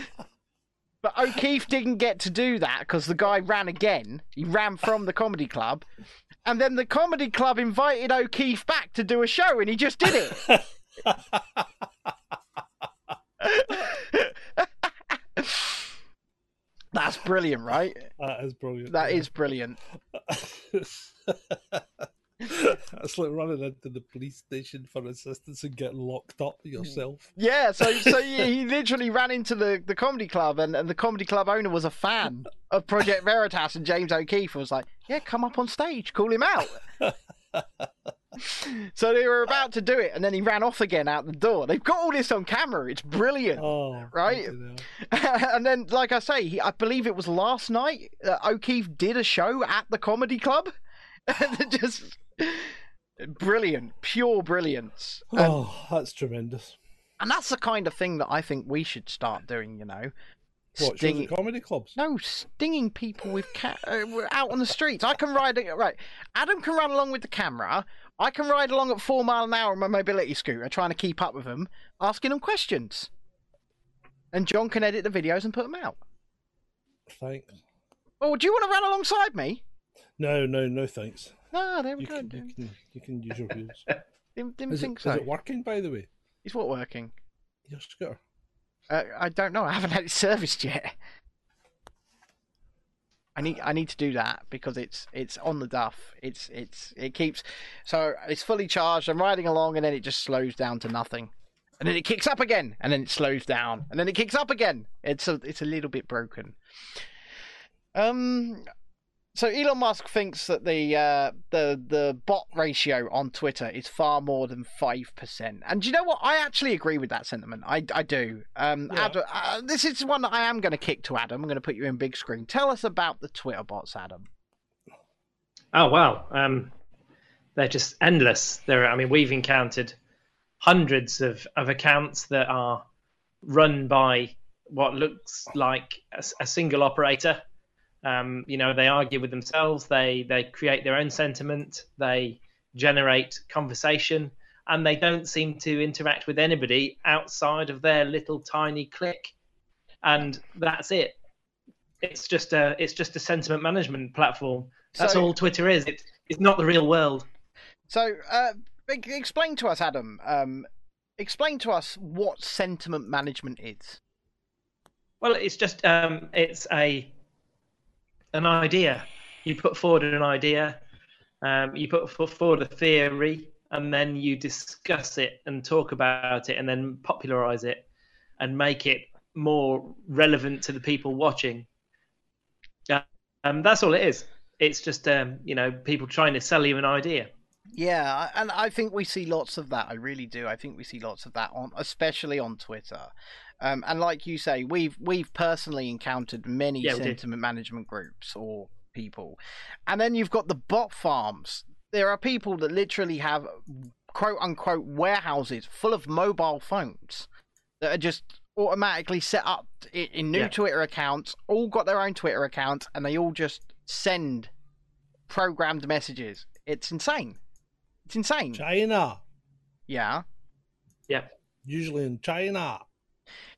But O'Keefe didn't get to do that because the guy ran again. He ran from the comedy club. And then the comedy club invited O'Keefe back to do a show and he just did it. [laughs] That's brilliant, right? That is brilliant. That yeah. is brilliant. [laughs] That's like running into the police station for assistance and getting locked up yourself. Yeah, so so he, [laughs] he literally ran into the, the comedy club and, and the comedy club owner was a fan of Project Veritas and James O'Keefe was like, Yeah, come up on stage, call him out. [laughs] [laughs] so they were about to do it and then he ran off again out the door. They've got all this on camera, it's brilliant. Oh, Right? [laughs] and then, like I say, he, I believe it was last night. Uh, O'Keefe did a show at the comedy club. [laughs] Just brilliant, pure brilliance. And, Oh, that's tremendous. and that's the kind of thing that I think we should start doing. You know, What, shows at comedy clubs? no stinging people with ca- uh, out on the streets. I can ride right. Adam can run along with the camera. I can ride along at four mile an hour on my mobility scooter, trying to keep up with them, asking them questions. And John can edit the videos and put them out. Thanks. Oh, do you want to run alongside me? No, no, no, thanks. No, there we You go. can, you can, you can use your wheels. [laughs] Didn't, didn't Is it, think is it working, by the way? Is what working? Your scooter. Uh, I don't know. I haven't had it [laughs] serviced yet. I need I need to do that because it's it's on the duff. It's it's it keeps so it's fully charged. I'm riding along and then it just slows down to nothing, and then it kicks up again, and then it slows down, and then it kicks up again. It's a it's a little bit broken. Um, so Elon Musk thinks that the uh, the the bot ratio on Twitter is far more than five percent, and do you know what? I actually agree with that sentiment. I, I do. Um, Yeah. Adam, uh, this is one that I am going to kick to Adam. I'm going to put you in big screen. Tell us about the Twitter bots, Adam. Oh wow, um, they're just endless. There, I mean, we've encountered hundreds of, of accounts that are run by what looks like a single operator. Um, you know, they argue with themselves. They they create their own sentiment. They generate conversation, and they don't seem to interact with anybody outside of their little tiny clique. And that's it. It's just a it's just a sentiment management platform. That's So- all Twitter is. It, it's not the real world. So, uh, explain to us, Adam. Um, explain to us what sentiment management is. Well, it's just um, it's a an idea. You put forward an idea, um, you put forward a theory, and then you discuss it and talk about it, and then popularize it and make it more relevant to the people watching. Uh, um, that's all it is. It's just um, you know people trying to sell you an idea. Yeah, and I think we see lots of that. I really do. I think we see lots of that on, especially on Twitter. Um, and like you say, we've we've personally encountered many Yeah, we did. sentiment management groups or people, and then you've got the bot farms. There are people that literally have quote unquote warehouses full of mobile phones that are just automatically set up i- in new Yeah. Twitter accounts. All got their own Twitter account, and they all just send programmed messages. It's insane. It's insane. China. Yeah. Yeah. Usually in China.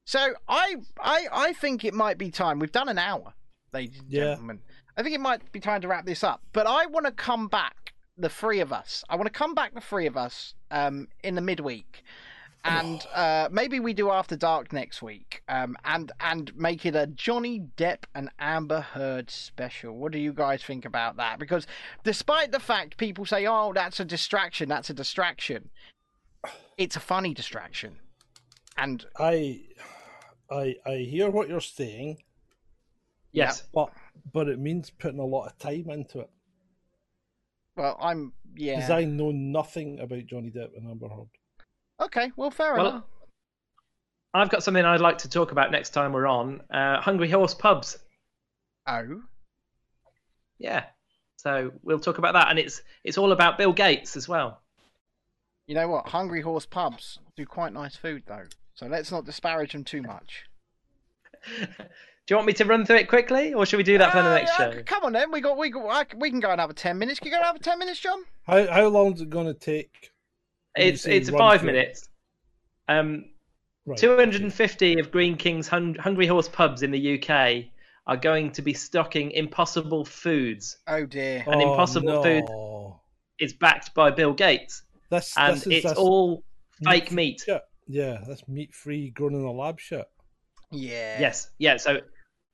So I I I think it might be time. We've done an hour, ladies and Yeah. gentlemen. I think it might be time to wrap this up. But I want to come back, the three of us. I want to come back, the three of us, um, in the midweek, and [sighs] uh, maybe we do after dark next week, um, and and make it a Johnny Depp and Amber Heard special. What do you guys think about that? Because despite the fact people say, "Oh, that's a distraction," that's a distraction. It's a funny distraction, and I, I, I hear what you're saying, Yes. but but it means putting a lot of time into it well, I'm yeah. because. I know nothing about Johnny Depp and Amber Heard. Okay, well, fair Well, enough. I've got something I'd like to talk about next time we're on. Uh, Hungry Horse pubs. Oh, Yeah. So we'll talk about that, and it's it's all about Bill Gates as well. you know what? Hungry Horse pubs do quite nice food, though. So let's not disparage them too much. Do you want me to run through it quickly, or should we do that for the Uh, next uh, show? Come on, then. We got we got. We can go another ten minutes. Can you go another ten minutes, John? How how long is it going to take? It's say it's five through minutes. Um, Right. 250 of Greene King's Hun- Hungry Horse pubs in the UK are going to be stocking Impossible Foods. Oh dear. an impossible food. no. It's backed by Bill Gates, This and this is it's this all fake meat- meat. Shit. Yeah, that's meat free, grown in a lab shit. Yeah. Yes, yeah. So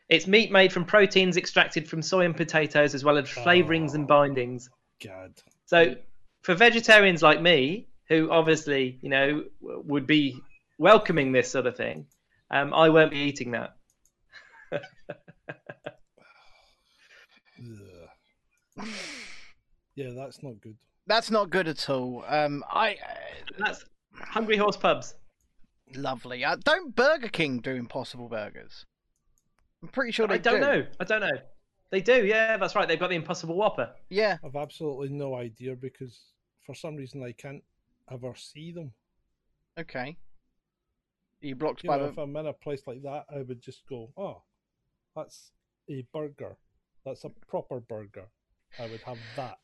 it's meat made from proteins extracted from soy and potatoes, as well as flavorings and Oh. bindings. God. So for vegetarians like me, who obviously you know would be welcoming this sort of thing, um, I won't be eating that. Ugh. [sighs] Yeah, that's not good. That's not good at all. Um, I That's Hungry Horse pubs. Lovely. Uh, don't Burger King do Impossible Burgers? I'm pretty sure they I don't do. know. I don't know. They do. Yeah, that's right. They've got the Impossible Whopper. Yeah. I've absolutely no idea because for some reason I can't ever see them. Okay. Are you blocked You by know, the? if I'm in a place like that, I would just go, "Oh, that's a burger. That's a proper burger. I would have that."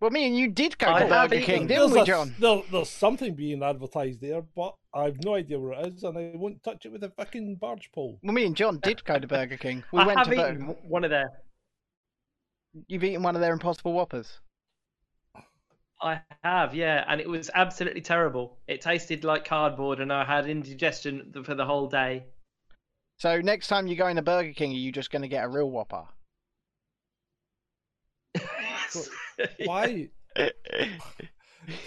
Well, me and you did go I to Burger eaten- King, didn't we, a- John? there- there's something being advertised there, but I've no idea where it is, and I won't touch it with a fucking barge pole. Well, me and John did go to Burger King. We I went have to eaten Burger. one of their you've eaten one of their Impossible Whoppers? I have, yeah, and it was absolutely terrible. It tasted like cardboard, and I had indigestion for the whole day. So next time you go into Burger King, are you just going to get a real Whopper? [laughs] Why?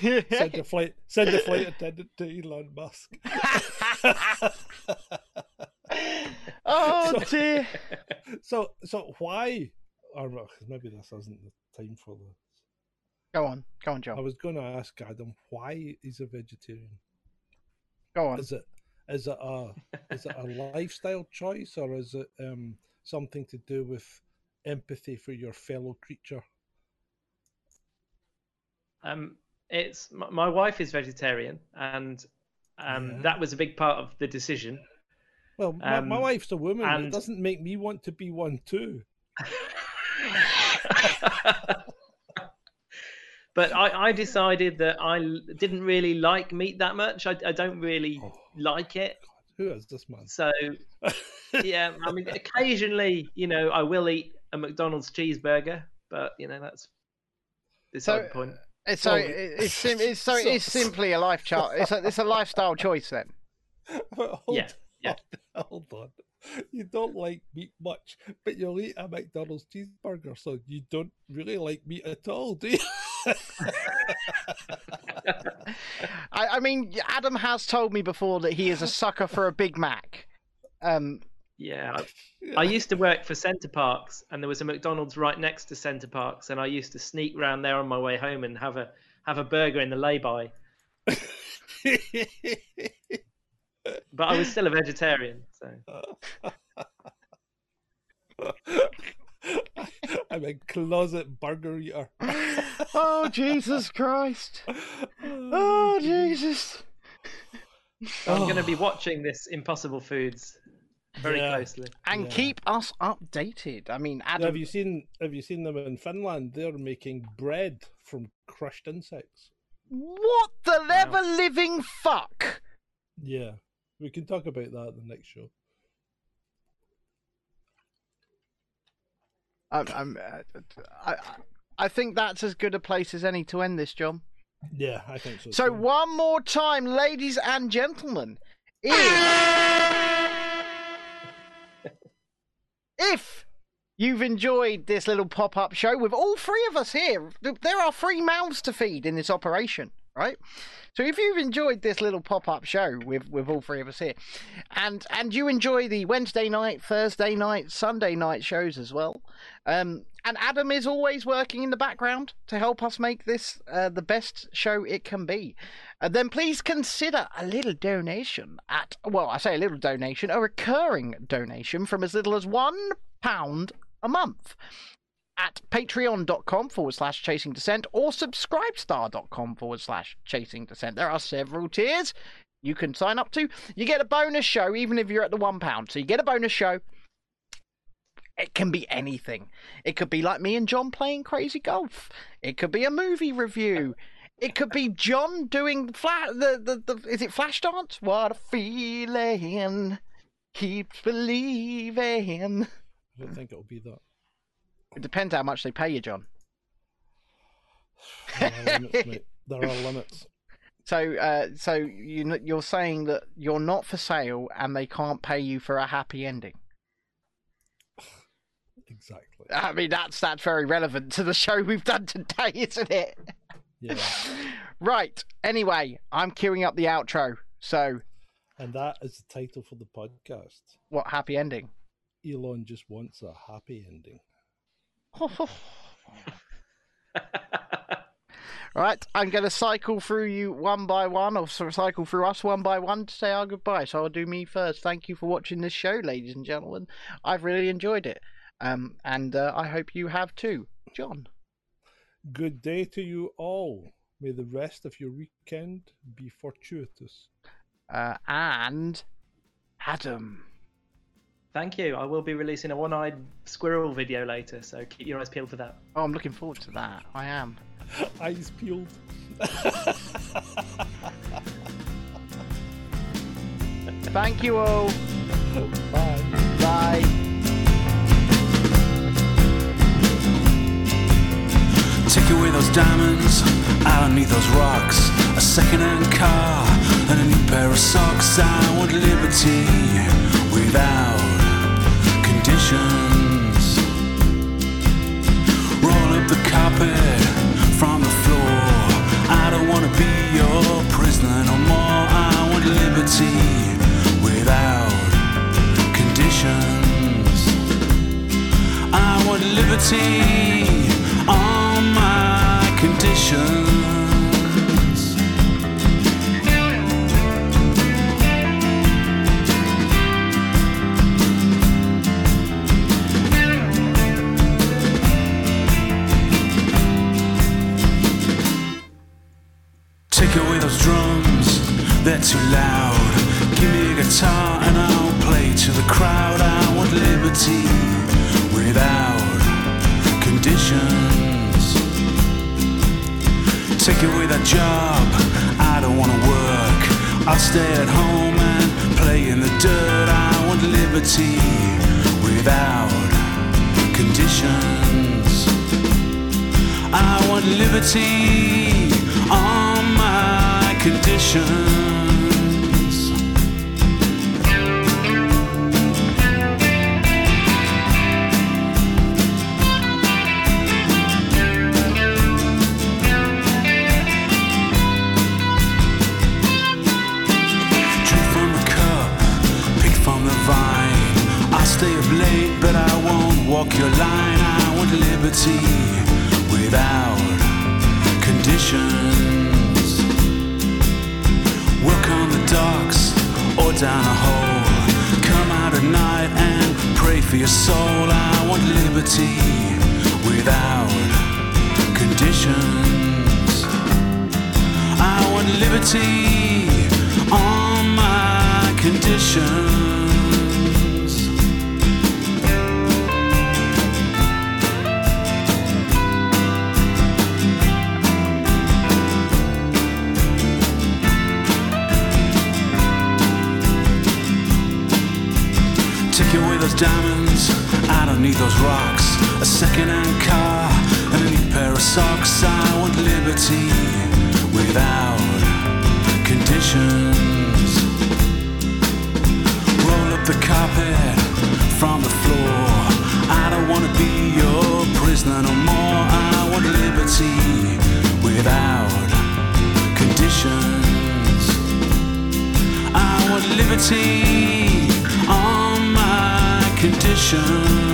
Send the flight. Send the flight attendant to Elon Musk. [laughs] oh So- dear. [laughs] so, so why? Or maybe this isn't the time for this. Go on, go on, Joe. I was going to ask Adam why he's a vegetarian. Go on. Is it is it a is it a lifestyle choice or is it um something to do with empathy for your fellow creature? Um, it's my wife is vegetarian, and um, Yeah. that was a big part of the decision. Well, my, my Um, wife's a woman. And... It doesn't make me want to be one too. [laughs] but I, I decided that I didn't really like meat that much. I, I don't really Oh. like it. Who is this man? So yeah, I mean, [laughs] occasionally, you know, I will eat a McDonald's cheeseburger, but you know, that's beside So, the point. It's so Well, [laughs] it's, sim- it's so so- it's simply a life chart. It's a, it's a lifestyle choice then. [laughs] Hold, Yeah, yeah. Hold on. You don't like meat much, but you'll eat a McDonald's cheeseburger, so you don't really like meat at all, do you? [laughs] I, I mean, Adam has told me before that he is a sucker for a Big Mac. Um, Yeah, I, [laughs] I used to work for Center Parcs, and there was a McDonald's right next to Center Parcs, and I used to sneak round there on my way home and have a have a burger in the lay-by. But I was still a vegetarian, so [laughs] I'm a closet burger eater. [laughs] oh Jesus Christ! Oh, oh Jesus! I'm going to be oh. watching this Impossible Foods very Yeah. closely. And Yeah. keep us updated. I mean, Adam. Have you seen Have you seen them in Finland? They're making bread from crushed insects. What the ever living fuck? Yeah, we can talk about that in the next show. I'm, I'm, uh, I, I- I think that's as good a place as any to end this, John. Yeah, I think so. So too. one more time, ladies and gentlemen, if if you've enjoyed this little pop-up show with all three of us here, there are three mouths to feed in this operation, right? So if you've enjoyed this little pop-up show with with all three of us here, and and you enjoy the Wednesday night, Thursday night, Sunday night shows as well, um, and Adam is always working in the background to help us make this uh, the best show it can be. Uh, then please consider a little donation at, well, I say a little donation, a recurring donation from as little as one pound a month at patreon.com forward slash Chasing Dissent or subscribestar.com forward slash Chasing Dissent. There are several tiers you can sign up to. You get a bonus show even if you're at the one pound. So you get a bonus show. It can be anything. It could be like me and John playing crazy golf. It could be a movie review. It could be John doing fla- the, the the is it flash dance? What a feeling keeps believing. I don't think it'll be that. It depends how much they pay you, John. There are limits, mate. There are limits. [laughs] So, uh, so you you're saying that you're not for sale and they can't pay you for a happy ending. [sighs] Exactly. I mean, that's that's very relevant to the show we've done today, isn't it? Yeah. [laughs] Right. Anyway, I'm queuing up the outro. So, And that is the title for the podcast. what happy ending? Elon just wants a happy ending. [laughs] Right, I'm going to cycle through you one by one, or cycle through us one by one to say our goodbye. So I'll do me first. Thank you for watching this show, ladies and gentlemen. I've really enjoyed it, um, and uh, I hope you have too, John. Good day to you all. May the rest of your weekend be fortuitous. Uh, and Adam. Thank you. I will be releasing a one-eyed squirrel video later, so keep your eyes peeled for that. Oh, I'm looking forward to that. I am. [laughs] Eyes peeled. [laughs] Thank you all. Bye. Bye. Take away those diamonds out underneath those rocks. A second-hand car and a new pair of socks. I want liberty without conditions. Roll up the carpet from the floor. I don't wanna be your prisoner no more. I want liberty without conditions. I want liberty conditions. On my conditions. Conditions. Take away those diamonds out underneath those rocks. A second-hand car and a new pair of socks. I want liberty without conditions. The carpet from the floor. I don't wanna be your prisoner no more. I want liberty without conditions. I want liberty on my conditions.